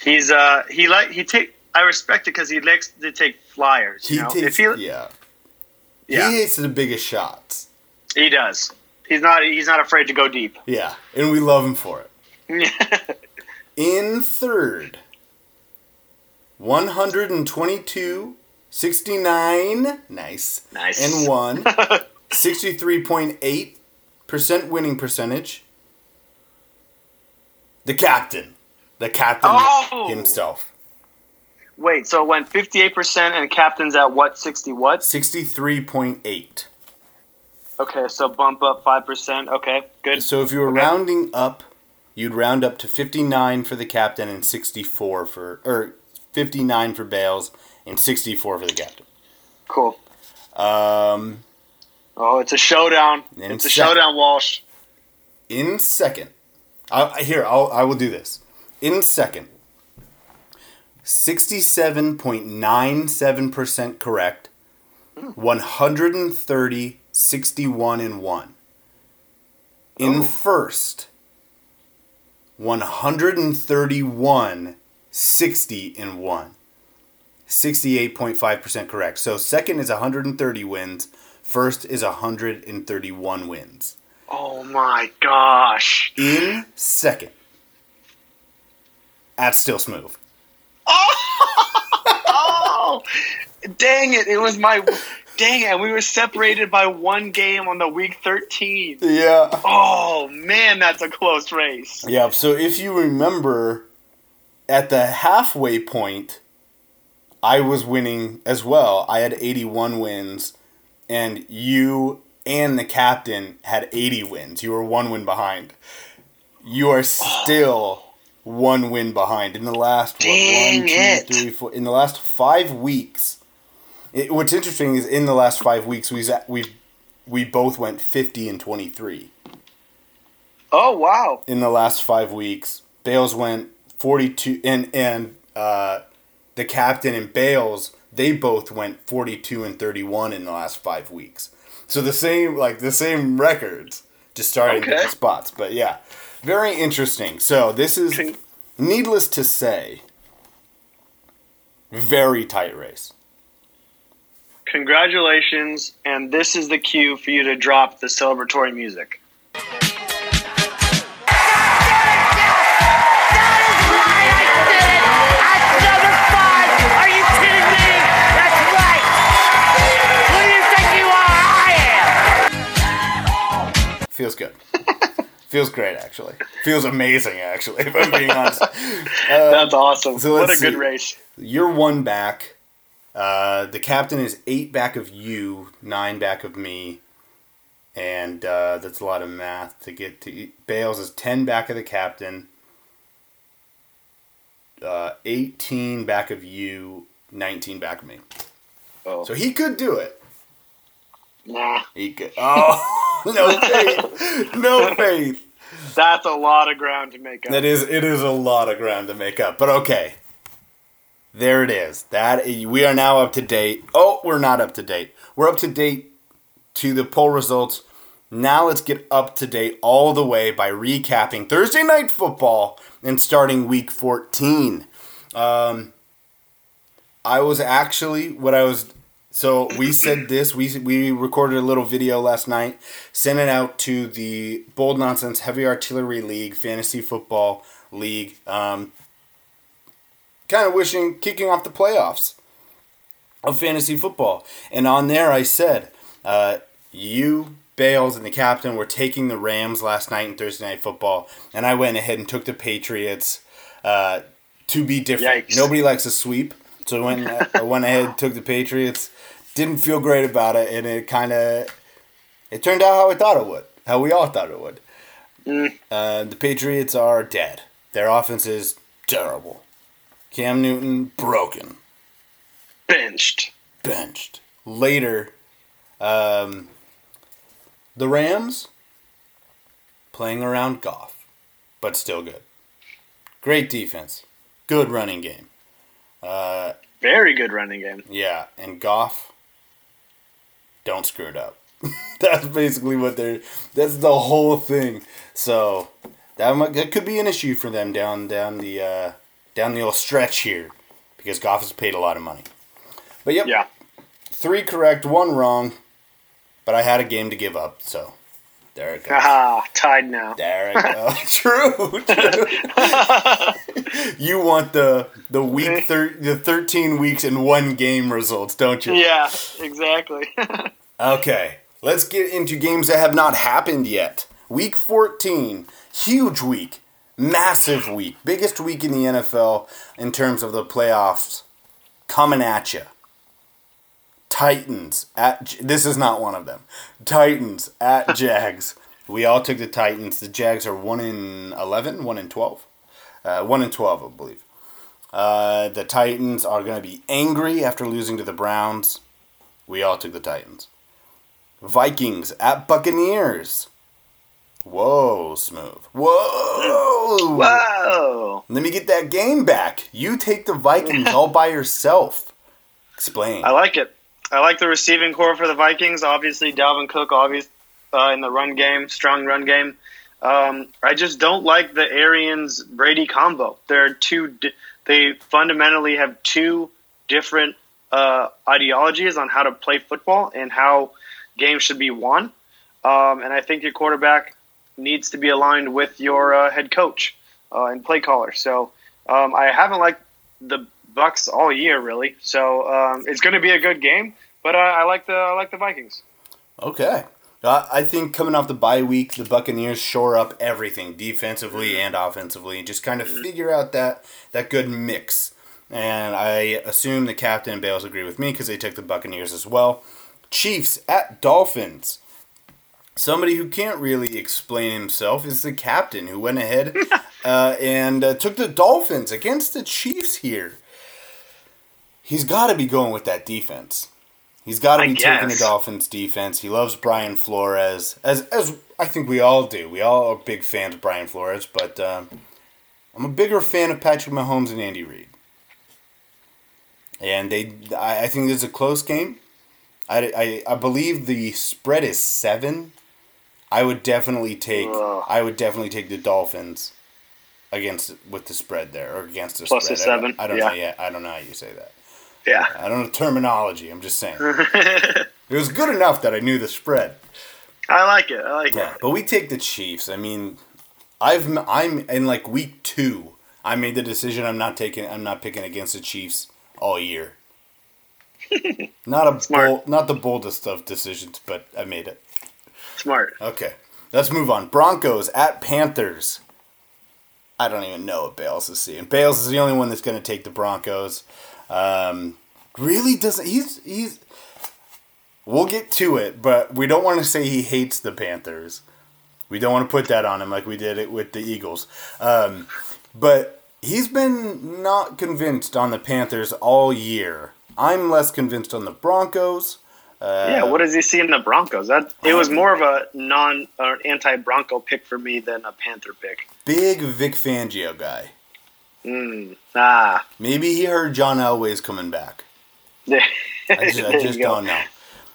He's uh he like he take I respect it because he likes to take flyers. He you know? takes, if he, yeah. Yeah. He hits the biggest shots. he does. He's not he's not afraid to go deep. Yeah, and we love him for it. (laughs) In third, 122, 69, nice. Nice. And 1, (laughs) 63.8% winning percentage. The captain. The captain Oh! himself. Wait, so it went fifty eight percent and captain's at what, sixty what? 63.8. Okay, so bump up five percent. Okay, good. So if you were rounding up, you'd round up to 59 for the captain and 64 for or 59 for Bales, and 64 for the captain. Cool. Um, Oh, it's a showdown. It's a second- showdown, Walsh. in second, I, here I'll, I will do this. In second, 67.97% correct, 130, 61 and 1. In first, 131, 60 and 1. 68.5% correct. So second is 130 wins, first is 131 wins. Oh my gosh. In second, at Still Smoove. Oh! (laughs) oh, dang it! It was my dang it. We were separated by one game on the week thirteen. Yeah. Oh man, that's a close race. Yeah, so if you remember, at the halfway point, I was winning as well. I had 81 wins, and you and the captain had 80 wins. You were one win behind. You are still one win behind in the last what, one, two, it. three, four- in the last five weeks. It, what's interesting is in the last five weeks we we we both went 50 and 23 Oh wow. in the last five weeks. Bales went forty two, and and uh, the captain and Bales they both went forty two and thirty one in the last five weeks. So the same like the same records, just starting Okay. different spots. But yeah, very interesting. So this is needless to say, very tight race. Congratulations, and this is the cue for you to drop the celebratory music. Feels good. (laughs) Feels great, actually. Feels amazing, actually. (laughs) If I'm being honest. That's awesome. so what a let's good race. You're one back. Uh, the captain is eight back of you, nine back of me, and uh, that's a lot of math to get to. Bales is ten back of the captain, uh, eighteen back of you, nineteen back of me. Oh. So he could do it. Nah. He could. Oh, (laughs) no faith. No faith. That's a lot of ground to make up. That is, it is a lot of ground to make up. But okay, there it is. That we are now up to date. Oh, we're not up to date. We're up to date to the poll results. Now let's get up to date all the way by recapping Thursday night football and starting week 14. Um, I was actually what I was. So we said this. We we recorded a little video last night, sent it out to the Bold Nonsense Heavy Artillery League Fantasy Football League. Um, kind of wishing kicking off the playoffs of fantasy football. And on there, I said, uh, you, Bales, and the captain were taking the Rams last night in Thursday Night Football, and I went ahead and took the Patriots uh, to be different. Yikes. Nobody likes a sweep, so when (laughs) I went ahead and took the Patriots, didn't feel great about it, and it kind of it turned out how I thought it would, how we all thought it would. Uh, the Patriots are dead. Their offense is terrible. Cam Newton broken Benched. benched. Later, um, the Rams playing around Goff, but still good. Great defense, good running game. Uh, Very good running game. yeah, and Goff, don't screw it up. (laughs) that's basically what they're. That's the whole thing. So that might, that could be an issue for them down down the uh, down the old stretch here, because Goff has paid a lot of money. But yep, Yeah. three correct, one wrong. But I had a game to give up, so there it goes. Haha, tied now. There it (laughs) goes. (laughs) true, true. you want the the week thir- the thirteen weeks in one game results, don't you? Yeah, exactly. Okay, let's get into games that have not happened yet. Week 14, huge week, massive week, biggest week in the NFL in terms of the playoffs coming at you. Titans at this is not one of them. Titans at (laughs) Jags. We all took the Titans. The Jags are 1 in 11, 1 in 12. Uh, 1 in 12, I believe. Uh, the Titans are going to be angry after losing to the Browns. We all took the Titans. Vikings at Buccaneers. Whoa, smooth. Whoa. (laughs) Whoa. Let me get that game back. You take the Vikings all by yourself. Explain. I like it. I like the receiving corps for the Vikings. Obviously, Dalvin Cook, obviously, uh, in the run game, strong run game. Um, I just don't like the Arians Brady combo. They're two. Di- they fundamentally have two different uh, ideologies on how to play football and how games should be won. Um, and I think your quarterback needs to be aligned with your uh, head coach uh, and play caller. So um, I haven't liked the Bucs all year, really. So um, it's going to be a good game. But uh, I like the I like the Vikings. Okay. Uh, I think coming off the bye week, the Buccaneers shore up everything defensively and offensively, and just kind of figure out that that good mix. And I assume the captain and Bales agree with me because they took the Buccaneers as well. Chiefs at Dolphins. Somebody who can't really explain himself is the captain who went ahead (laughs) uh, and uh, took the Dolphins against the Chiefs here. He's got to be going with that defense. He's got to be taking the. Dolphins defense. He loves Brian Flores, as as I think we all do. We all are big fans of Brian Flores, but um, I'm a bigger fan of Patrick Mahomes and Andy Reid. And they, I, I think this is a close game. I, I, I believe the spread is seven. I would definitely take. I would definitely take the Dolphins against with the spread there or against the Plus spread. the I seven, I don't, yeah. know. Yeah, I don't know how you say that. Yeah. I don't know terminology. I'm just saying. (laughs) it was good enough that I knew the spread. I like it. I like Yeah, it. but we take the Chiefs. I mean, I've I'm in like week two. I made the decision. I'm not taking. I'm not picking against the Chiefs all year. Not a bold, not the boldest of decisions, but I made it. Smart. Okay, let's move on. Broncos at Panthers. I don't even know what Bales is seeing. Bales is the only one that's going to take the Broncos. Um, really doesn't. He's he's. We'll get to it, but we don't want to say he hates the Panthers. We don't want to put that on him like we did it with the Eagles. Um, but he's been not convinced on the Panthers all year. I'm less convinced on the Broncos. Uh, yeah. What does he see in the Broncos? That it was more of a non or an anti Bronco pick for me than a Panther pick. Big Vic Fangio guy. Mm. Ah. Maybe he heard John Elway's coming back. (laughs) I just, I just don't know.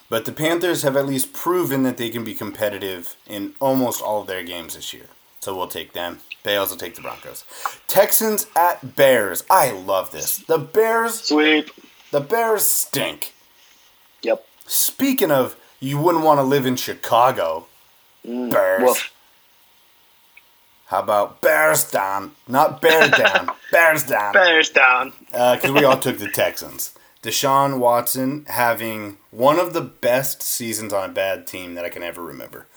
But the Panthers have at least proven that they can be competitive in almost all of their games this year. So we'll take them. Bales will take the Broncos. Texans at Bears. I love this. The Bears sweep. The Bears stink. Yep. Speaking of, you wouldn't want to live in Chicago. Bears. Mm, woof. How about Bears down? Not Bear (laughs) down. Bears down. Bears down. Because we all took the Texans. Deshaun Watson having one of the best seasons on a bad team that I can ever remember.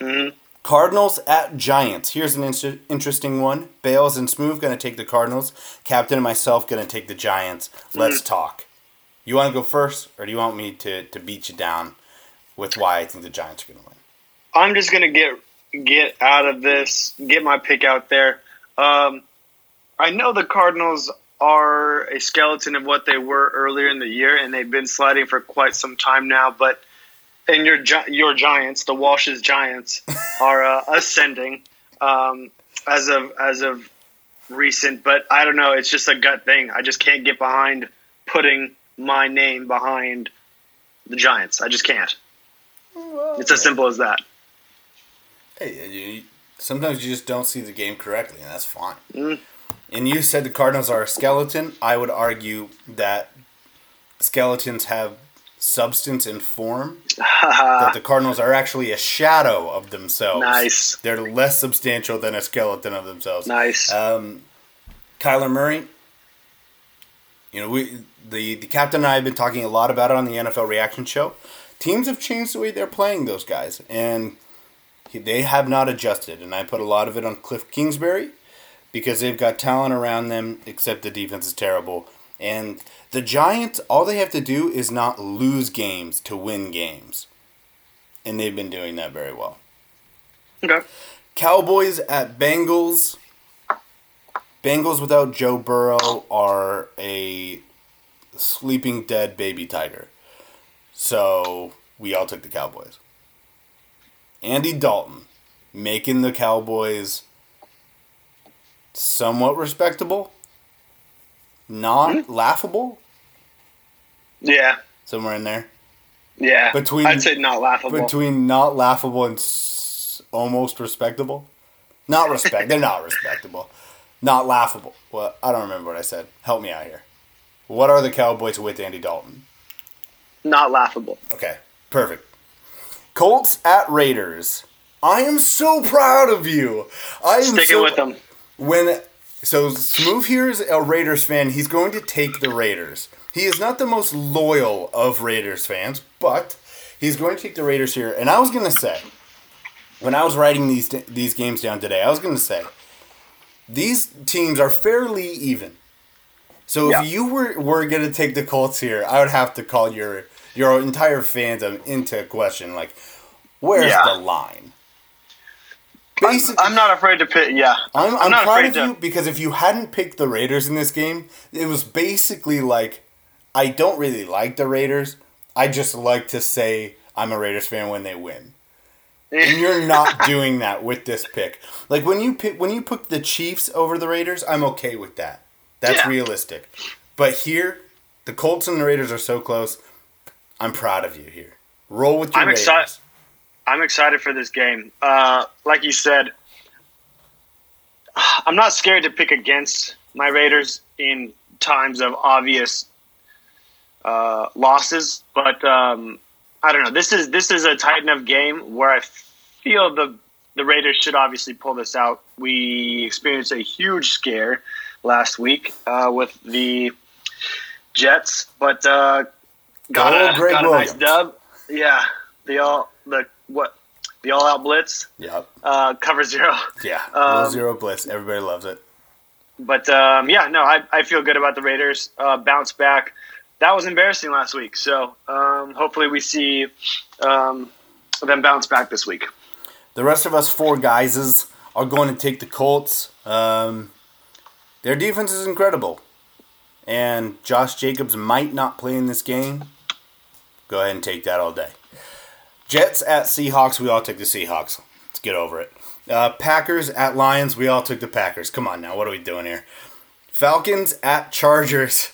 Mhm. Cardinals at Giants. Here's an inter- interesting one. Bales and Smoove going to take the Cardinals. Captain and myself going to take the Giants. Let's Mhm. talk. You want to go first, or do you want me to, to beat you down with why I think the Giants are going to win? I'm just gonna get get out of this, get my pick out there. Um, I know the Cardinals are a skeleton of what they were earlier in the year, and they've been sliding for quite some time now. But and your your Giants, the Walsh's Giants, (laughs) are uh, ascending um, as of as of recent. But I don't know. It's just a gut thing. I just can't get behind putting my name behind the Giants. I just can't. It's as simple as that. Hey, you, sometimes you just don't see the game correctly, and that's fine. Mm. And you said the Cardinals are a skeleton. I would argue that skeletons have substance and form. (laughs) that the Cardinals are actually a shadow of themselves. Nice. They're less substantial than a skeleton of themselves. Nice. Um, Kyler Murray. You know, we the the captain and I have been talking a lot about it on the NFL Reaction Show. Teams have changed the way they're playing those guys, and he- they have not adjusted. And I put a lot of it on Cliff Kingsbury because they've got talent around them, except the defense is terrible. And the Giants, all they have to do is not lose games to win games. And they've been doing that very well. Okay. Cowboys at Bengals. Bengals without Joe Burrow are a sleeping dead baby tiger. So we all took the Cowboys. Andy Dalton making the Cowboys somewhat respectable, not hmm? laughable, Yeah, somewhere in there. yeah. Between- I'd say not laughable. Between not laughable and s- almost respectable. Not respect. They're not (laughs) respectable. Not laughable. Well, I don't remember what I said. Help me out here. What are the Cowboys with Andy Dalton? not laughable. Okay, perfect. Colts at Raiders. I am so proud of you. I am Sticking so, with them. When so Smoove here is a Raiders fan. He's going to take the Raiders. He is not the most loyal of Raiders fans, but he's going to take the Raiders here. And I was going to say, when I was writing these these games down today, I was going to say these teams are fairly even. So Yeah. if you were were going to take the Colts here, I would have to call your your entire fandom into question. Like, where's Yeah. the line? I'm not afraid to pick. Yeah, I'm, I'm, not proud afraid of to. you because if you hadn't picked the Raiders in this game, it was basically like I don't really like the Raiders. I just like to say I'm a Raiders fan when they win. And you're not (laughs) doing that with this pick. Like when you pick when you put the Chiefs over the Raiders, I'm okay with that. That's Yeah. realistic. But here, the Colts and the Raiders are so close. I'm proud of you here. Roll with your I'm Raiders. excited. I'm excited for this game. Uh, like you said, (sighs) I'm not scared to pick against my Raiders in times of obvious uh, losses, but um, I don't know. This is this is a tight enough game where I feel the the Raiders should obviously pull this out. We experienced a huge scare last week uh, with the Jets, but uh, got, Go a, got a nice dub. Yeah, the all the what the all out blitz Yep. uh, cover zero. Yeah. (laughs) Um, zero blitz. Everybody loves it. But um, yeah, no, I, I feel good about the Raiders uh, bounce back. That was embarrassing last week, so um, hopefully we see um, them bounce back this week. The rest of us four guys are going to take the Colts. Um, their defense is incredible. And Josh Jacobs might not play in this game. Go ahead and take that all day. Jets at Seahawks. We all took the Seahawks. Let's get over it. Uh, Packers at Lions. We all took the Packers. Come on now. What are we doing here? Falcons at Chargers.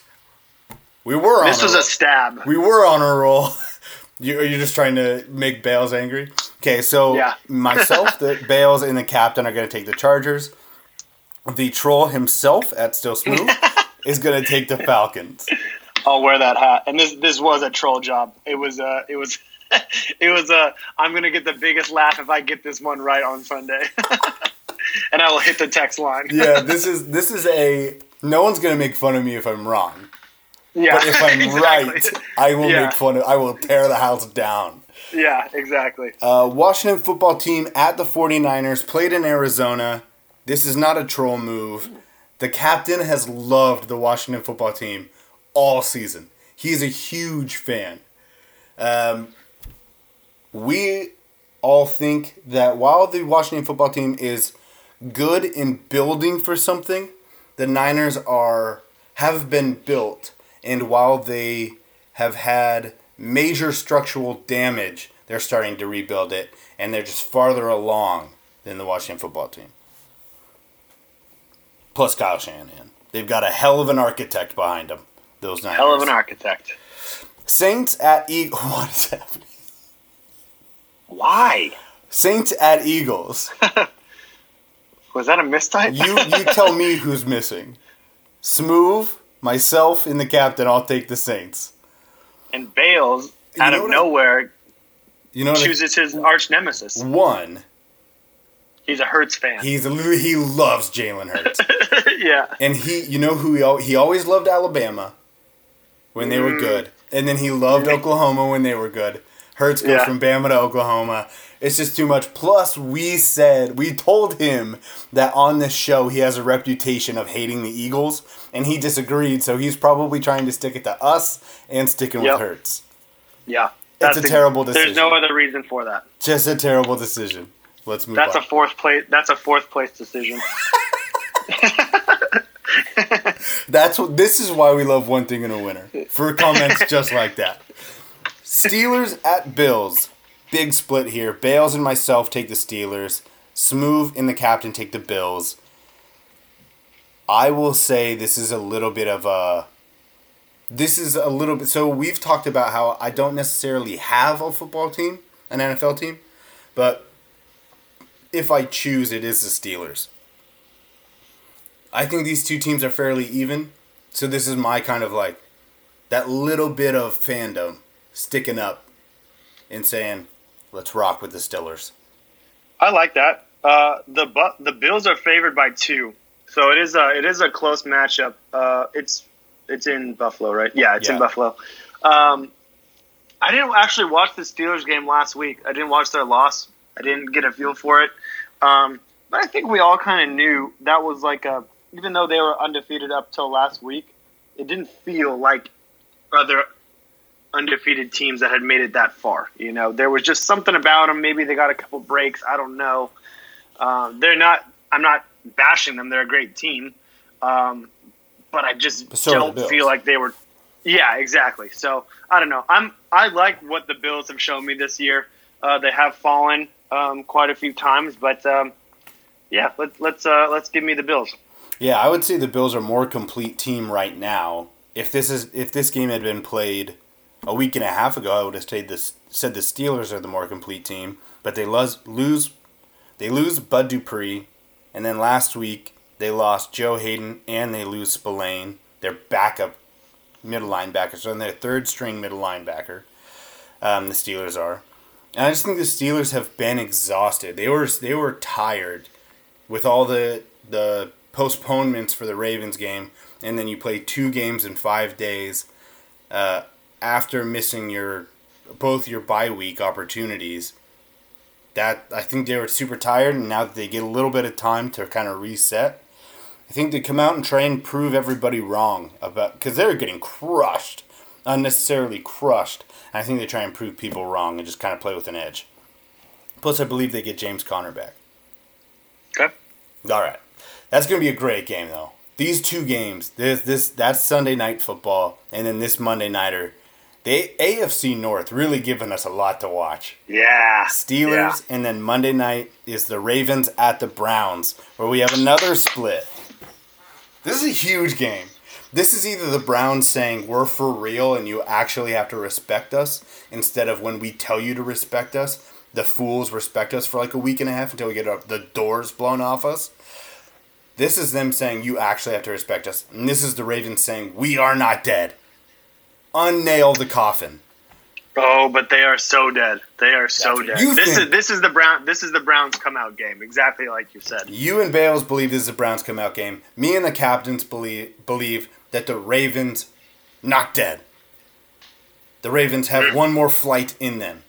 We were on This was roll. a stab. We were on a roll. (laughs) You, are you just trying to make Bales angry? Okay, so Yeah. (laughs) myself, the Bales, and the captain are going to take the Chargers. The troll himself at Still Smoove (laughs) is going to take the Falcons. I'll wear that hat. And this this was a troll job. It was uh it was (laughs) it was uh I'm gonna get the biggest laugh if I get this one right on Sunday. (laughs) and I will hit the text line. Yeah, this is this is a. No one's going to make fun of me if I'm wrong. Yeah, But if I'm exactly. right, I will Yeah. make fun of. I will tear the house down. Yeah, exactly. Uh, Washington football team at the 49ers played in Arizona. This is not a troll move. The captain has loved the Washington football team all season. He's a huge fan. Um, we all think that while the Washington football team is good in building for something, the Niners are have been built, and while they have had major structural damage, they're starting to rebuild it, and they're just farther along than the Washington football team. Plus Kyle Shanahan, they've got a hell of an architect behind them. Those Niners. Hell of an architect. Saints at Eagles. (laughs) What is happening? Why? Saints at Eagles. (laughs) Was that a mistype? You you tell me (laughs) who's missing. Smoove, myself, and the captain. I'll take the Saints. and Bales out know of what I- nowhere You know what I- chooses his arch nemesis. one. He's a Hurts fan. He's a, he loves Jalen Hurts, (laughs) yeah. and he you know who he he always loved Alabama when they were Mm. good, and then he loved Oklahoma when they were good. Hurts goes Yeah. from Bama to Oklahoma. It's just too much. Plus, we said we told him that on this show he has a reputation of hating the Eagles, and he disagreed. So he's probably trying to stick it to us and sticking Yep. with Hurts. Yeah. It's a terrible decision. There's no other reason for that. Just a terrible decision. Let's move That's on. a fourth place. That's a fourth place decision. (laughs) That's what. This is why we love one thing in a winner for comments just like that. Steelers at Bills. Big split here. Bales and myself take the Steelers. Smoove and the captain take the Bills. I will say this is a little bit of a. This is a little bit. So we've talked about how I don't necessarily have a football team, an NFL team, but if I choose, it is the Steelers. I think these two teams are fairly even. So this is my kind of like that little bit of fandom sticking up and saying, "Let's rock with the Steelers." I like that. Uh, the Bu- the Bills are favored by two, so it is a it is a close matchup. Uh, it's it's in Buffalo, right? Yeah, it's in Buffalo. Um, I didn't actually watch the Steelers game last week. I didn't watch their loss. I didn't get a feel for it. Um, but I think we all kind of knew that was like a even though they were undefeated up till last week, it didn't feel like other undefeated teams that had made it that far. You know, there was just something about them. Maybe they got a couple breaks. I don't know. Um, they're not. I'm not bashing them. They're a great team, um, but I just But so don't feel like they were. Yeah, exactly. So I don't know. I'm. I like what the Bills have shown me this year. Uh, they have fallen um, quite a few times, but um, yeah, let, let's uh, let's give me the Bills. Yeah, I would say the Bills are more complete team right now. If this is if this game had been played a week and a half ago, I would have stayed this said the Steelers are the more complete team. But they lose lose they lose Bud Dupree, and then last week they lost Joe Haden and they lose Spillane, their backup middle linebacker. So their third string middle linebacker. Um, the Steelers are. And I just think the Steelers have been exhausted. They were they were tired with all the the postponements for the Ravens game, and then you play two games in five days uh, after missing your both your bye week opportunities. That I think they were super tired, and now that they get a little bit of time to kind of reset, I think they come out and try and prove everybody wrong about because they're getting crushed, unnecessarily crushed. I think they try and prove people wrong and just kind of play with an edge. Plus, I believe they get James Conner back. Okay. All right. That's going to be a great game, though. These two games, this this that's Sunday night football, and then this Monday nighter, the AFC North really giving us a lot to watch. Yeah. Steelers, Yeah. and then Monday night is the Ravens at the Browns, where we have another split. This is a huge game. This is either the Browns saying we're for real and you actually have to respect us, instead of when we tell you to respect us, the fools respect us for like a week and a half until we get our, the doors blown off us. This is them saying you actually have to respect us, and this is the Ravens saying we are not dead. Unnail the coffin. Oh, but they are so dead. They are so dead. This is this is the Brown. This is the Browns come out game. Exactly like you said. You and Bales believe this is a Browns come out game. Me and the captains believe believe that the Ravens not dead. The Ravens have one more flight in them.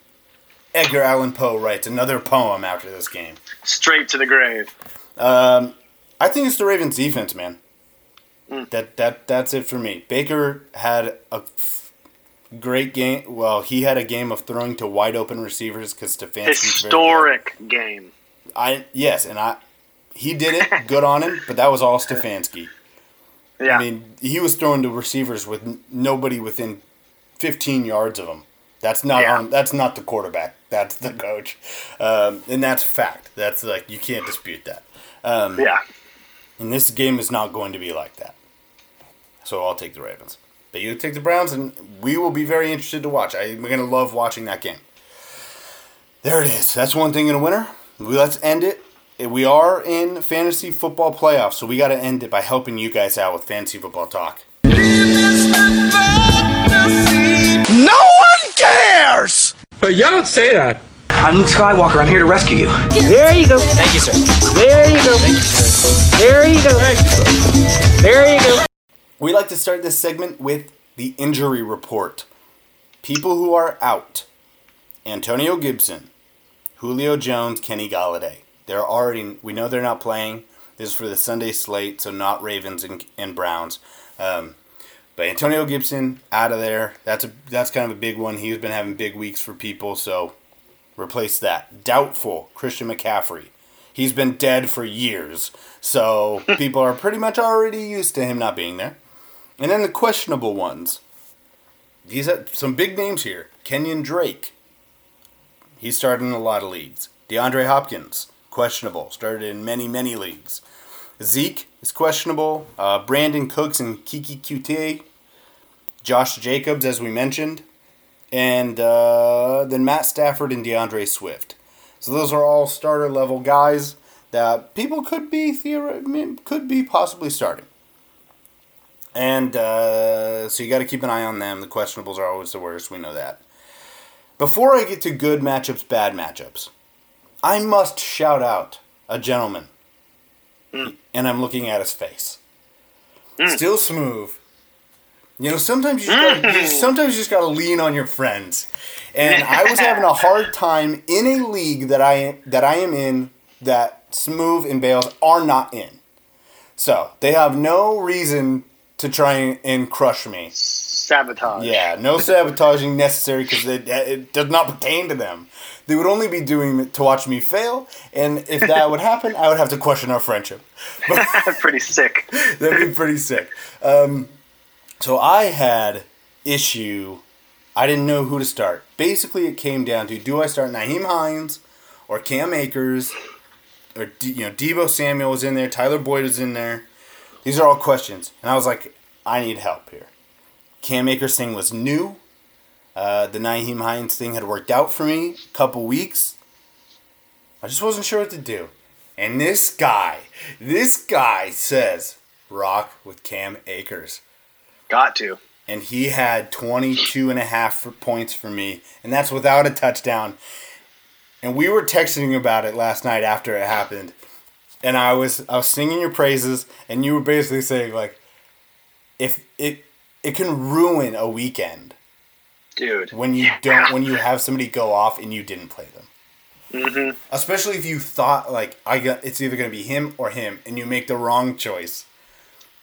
Edgar Allan Poe writes another poem after this game. Straight to the grave. Um, I think it's the Ravens defense, man. That that that's it for me. Baker had a f- great game. Well, he had a game of throwing to wide open receivers because good. Historic game. I yes, and I he did it. Good on him, but that was all (laughs) Stefanski. Yeah. I mean, he was throwing to receivers with n- nobody within 15 yards of him. That's not Yeah. on. That's not the quarterback. That's the coach, um, and that's a fact. That's like you can't dispute that. Um, yeah. And this game is not going to be like that. So I'll take the Ravens. But you take the Browns, and we will be very interested to watch. I, we're going to love watching that game. There it is. That's one thing in a winner. Let's end it. We are in fantasy football playoffs, so we got to end it by helping you guys out with fantasy football talk. No one cares! But y'all don't say that. I'm Luke Skywalker. I'm here to rescue you. There you go. Thank you, sir. There you go. There you go. There you go. We like to start this segment with the injury report. People who are out Antonio Gibson, Julio Jones, Kenny Golladay. They're already, we know they're not playing. This is for the Sunday slate, so not Ravens and, and Browns. Um, but Antonio Gibson out of there. That's a that's kind of a big one. He's been having big weeks for people, so replace that. Doubtful Christian McCaffrey. He's been dead for years, so (laughs) people are pretty much already used to him not being there. And then the questionable ones. These are some big names here. Kenyon Drake. He's started in a lot of leagues. DeAndre Hopkins, questionable. Started in many, many leagues. Zeke is questionable. Uh, Brandin Cooks and Keke Coutee. Josh Jacobs, as we mentioned. And uh, then Matt Stafford and D'Andre Swift. So those are all starter level guys that people could be theoret- could be possibly starting. And uh, so you got to keep an eye on them. The questionables are always the worst. We know that. Before I get to good matchups, bad matchups, I must shout out a gentleman. Mm. And I'm looking at his face. Mm. Still Smoove. You know, sometimes you, just gotta, you mm. sometimes you just got to lean on your friends. And I was having a hard (laughs) time in a league that I that I am in that Smoove and Bales are not in. So they have no reason to try and crush me. Sabotage. Yeah, no sabotaging necessary because it, it does not pertain to them. They would only be doing it to watch me fail, and if that would (laughs) happen, I would have to question our friendship. (laughs) pretty sick. (laughs) That'd be pretty sick. Um, so I had issue. I didn't know who to start. Basically, it came down to: do I start Nyheim Hines or Cam Akers, or you know Deebo Samuel was in there, Tyler Boyd is in there. These are all questions, and I was like, I need help here. Cam Akers thing was new. Uh, the Nyheim Hines thing had worked out for me a couple weeks. I just wasn't sure what to do. And this guy, this guy says, rock with Cam Akers. Got to. And he had 22 and a half for points for me, and that's without a touchdown. And we were texting about it last night after it happened. And I was I was singing your praises and you were basically saying like if it it can ruin a weekend Dude. when you don't when you have somebody go off and you didn't play them. Mm-hmm. Especially if you thought like I got it's either going to be him or him and you make the wrong choice.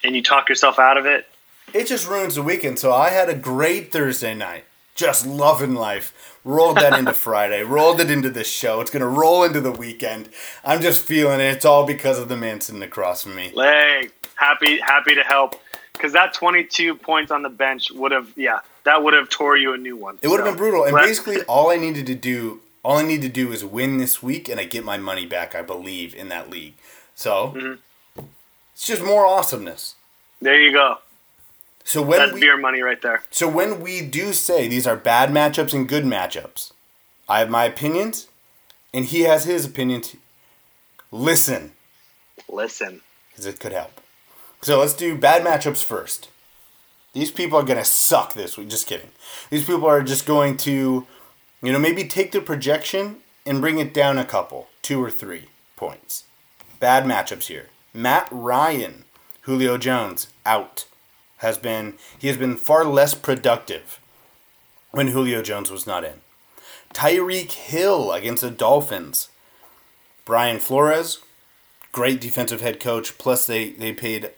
And you talk yourself out of it. It just ruins the weekend. So I had a great Thursday night. Just loving life. Rolled that into (laughs) Friday. Rolled it into the show. It's gonna roll into the weekend. I'm just feeling it. It's all because of the man sitting across from me. Hey, happy happy to help. Because that 22 points on the bench would have, yeah, that would have tore you a new one. It would have So, been brutal. And basically, all I needed to do, all I need to do is win this week, and I get my money back. I believe in that league. So Mm-hmm. it's just more awesomeness. there you go. So when That's we, beer money right there. so when we do say these are bad matchups and good matchups, I have my opinions, and he has his opinions. Listen, Listen. because it could help. So let's do bad matchups first. These people are gonna suck this week. Just kidding. These people are just going to, you know, maybe take the projection and bring it down a couple, two or three points. Bad matchups here. Matt Ryan, Julio Jones out, has been he has been far less productive when Julio Jones was not in. Tyreek Hill against the Dolphins. Brian Flores, great defensive head coach. Plus, they, they paid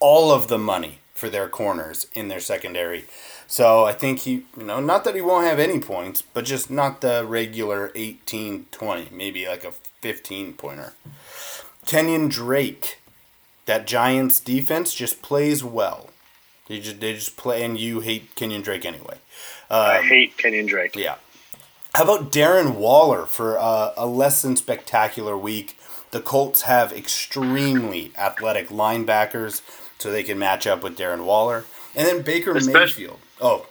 all of the money for their corners in their secondary. So I think he, you know, not that he won't have any points, but just not the regular 18, 20, maybe like a 15 pointer. Kenyon Drake, that Giants defense just plays well. They just, they just play, and you hate Kenyon Drake anyway. I Um, hate Kenyon Drake. yeah. How about Darren Waller for uh, a less than spectacular week? The Colts have extremely athletic linebackers, so they can match up with Darren Waller. And then Baker Especially- Mayfield. Oh,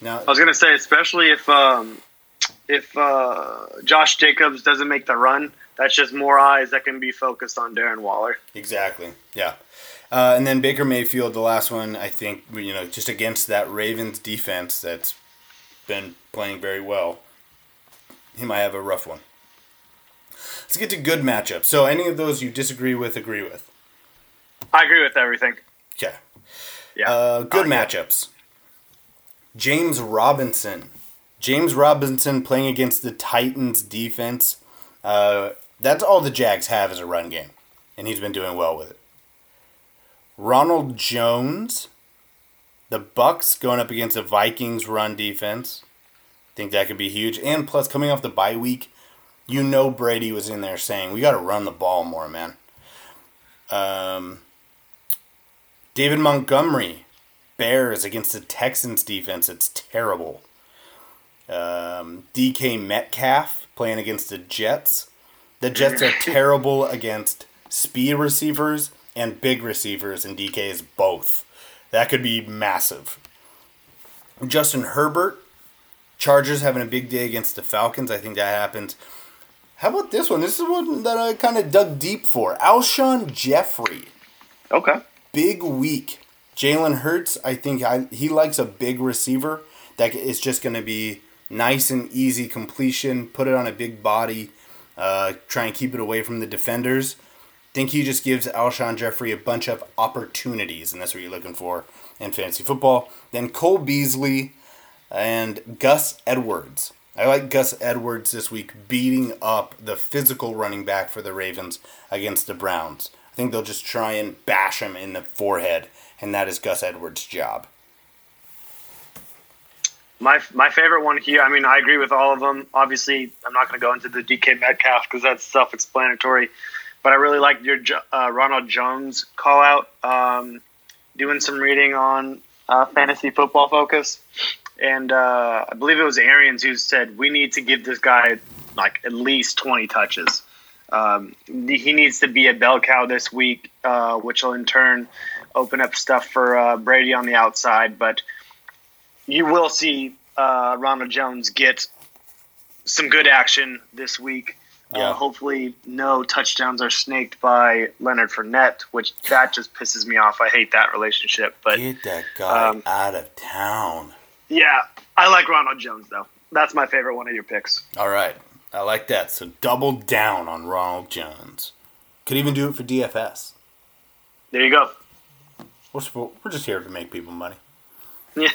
now I was gonna say, especially if um, if uh, Josh Jacobs doesn't make the run, that's just more eyes that can be focused on Darren Waller. Exactly. Yeah. Uh, and then Baker Mayfield, the last one, I think, you know, just against that Ravens defense that's been playing very well. He might have a rough one. Let's get to good matchups. So, any of those you disagree with, agree with? I agree with everything. Okay. Yeah. Uh, good matchups. James Robinson. James Robinson playing against the Titans defense. Uh, that's all the Jags have is a run game, and he's been doing well with it. Ronald Jones. The Bucs going up against the Vikings run defense. I think that could be huge. And plus, coming off the bye week, you know Brady was in there saying, "We got to run the ball more, man." Um, David Montgomery, Bears against the Texans defense. It's terrible. Um, DK Metcalf playing against the Jets. The Jets are (laughs) terrible against speed receivers and big receivers, and DK is both. That could be massive. Justin Herbert, Chargers having a big day against the Falcons. I think that happens. How about this one? This is one that I kind of dug deep for. Alshon Jeffery. Okay. Big week. Jalen Hurts, I think I, he likes a big receiver that is just going to be nice and easy completion. Put it on a big body. Uh, try and keep it away from the defenders. think he just gives Alshon Jeffery a bunch of opportunities, and that's what you're looking for in fantasy football. Then Cole Beasley and Gus Edwards. I like Gus Edwards this week beating up the physical running back for the Ravens against the Browns. I think they'll just try and bash him in the forehead, and that is Gus Edwards' job. My my favorite one here. I mean, I agree with all of them. Obviously, I'm not going to go into the DK Metcalf because that's self-explanatory. But I really liked your uh, Ronald Jones call out. Um, doing some reading on uh, fantasy football focus, and uh, I believe it was Arians who said we need to give this guy like at least 20 touches. Um, he needs to be a bell cow this week, uh, which will in turn open up stuff for uh, Brady on the outside. But you will see uh, Ronald Jones get some good action this week. Yeah. Uh, hopefully, no touchdowns are snaked by Leonard Fournette, which that just pisses me off. I hate that relationship. But Get that guy um, out of town. yeah, I like Ronald Jones though. That's my favorite one of your picks. All right. I like that. So double down on Ronald Jones. Could even do it for DFS. There you go. We're, we're just here to make people money. (laughs) Yeah.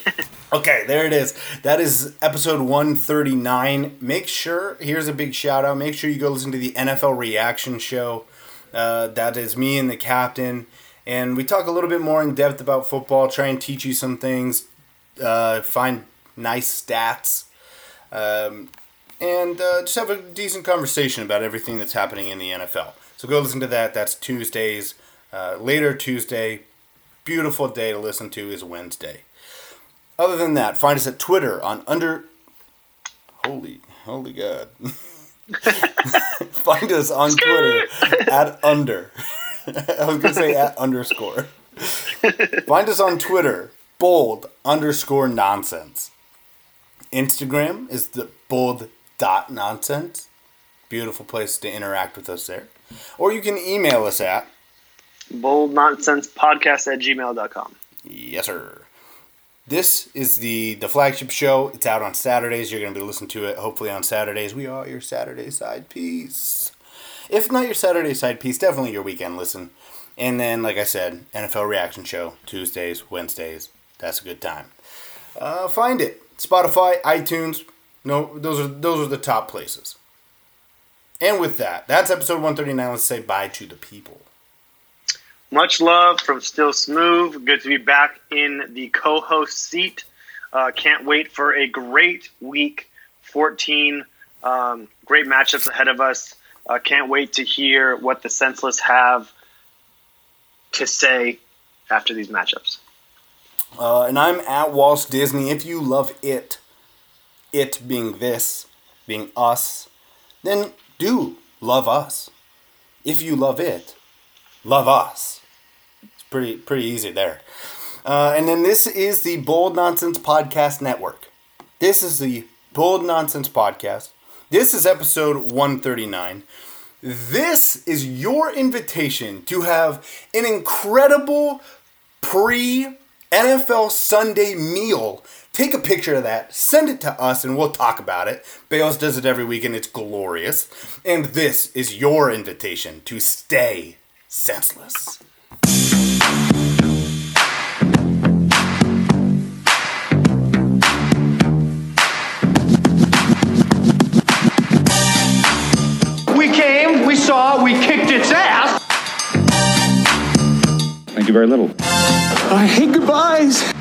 Okay, there it is. That is episode 139. Make sure, here's a big shout out. Make sure you go listen to the NFL reaction show. Uh, that is me and the captain. And we talk a little bit more in depth about football, try and teach you some things, uh, find nice stats, um, and uh, just have a decent conversation about everything that's happening in the NFL. So go listen to that. That's Tuesdays. Uh, later Tuesday. Beautiful day to listen to is Wednesday. Other than that, find us at Twitter on under. Holy, holy God. (laughs) find us on Twitter at under. (laughs) I was gonna say at underscore. find us on Twitter, bold underscore nonsense. Instagram is the bold dot nonsense. Beautiful place to interact with us there. Or you can email us at Bold nonsense podcast at gmail.com. Yes, sir. This is the the flagship show. It's out on Saturdays. You're going to be listening to it hopefully on Saturdays. We are your Saturday side piece. If not your Saturday side piece, definitely your weekend listen. And then, like I said, NFL reaction show Tuesdays, Wednesdays. That's a good time. Uh, find it Spotify, iTunes. No, those are those are the top places. And with that, that's episode 139. Let's say bye to the people. Much love from Still Smoove. Good to be back in the co host seat. Uh, can't wait for a great week 14. Um, great matchups ahead of us. Uh, can't wait to hear what the senseless have to say after these matchups. Uh, and I'm at Walt Disney. If you love it, it being this, being us, then do love us. If you love it, love us. It's pretty pretty easy there. Uh, and then this is the Bold Nonsense Podcast Network. This is the Bold Nonsense Podcast. This is episode 139. This is your invitation to have an incredible pre NFL Sunday meal. Take a picture of that, send it to us, and we'll talk about it. Bales does it every week, and it's glorious. And this is your invitation to stay senseless. We came, we saw, we kicked its ass. Thank you very little. I hate goodbyes.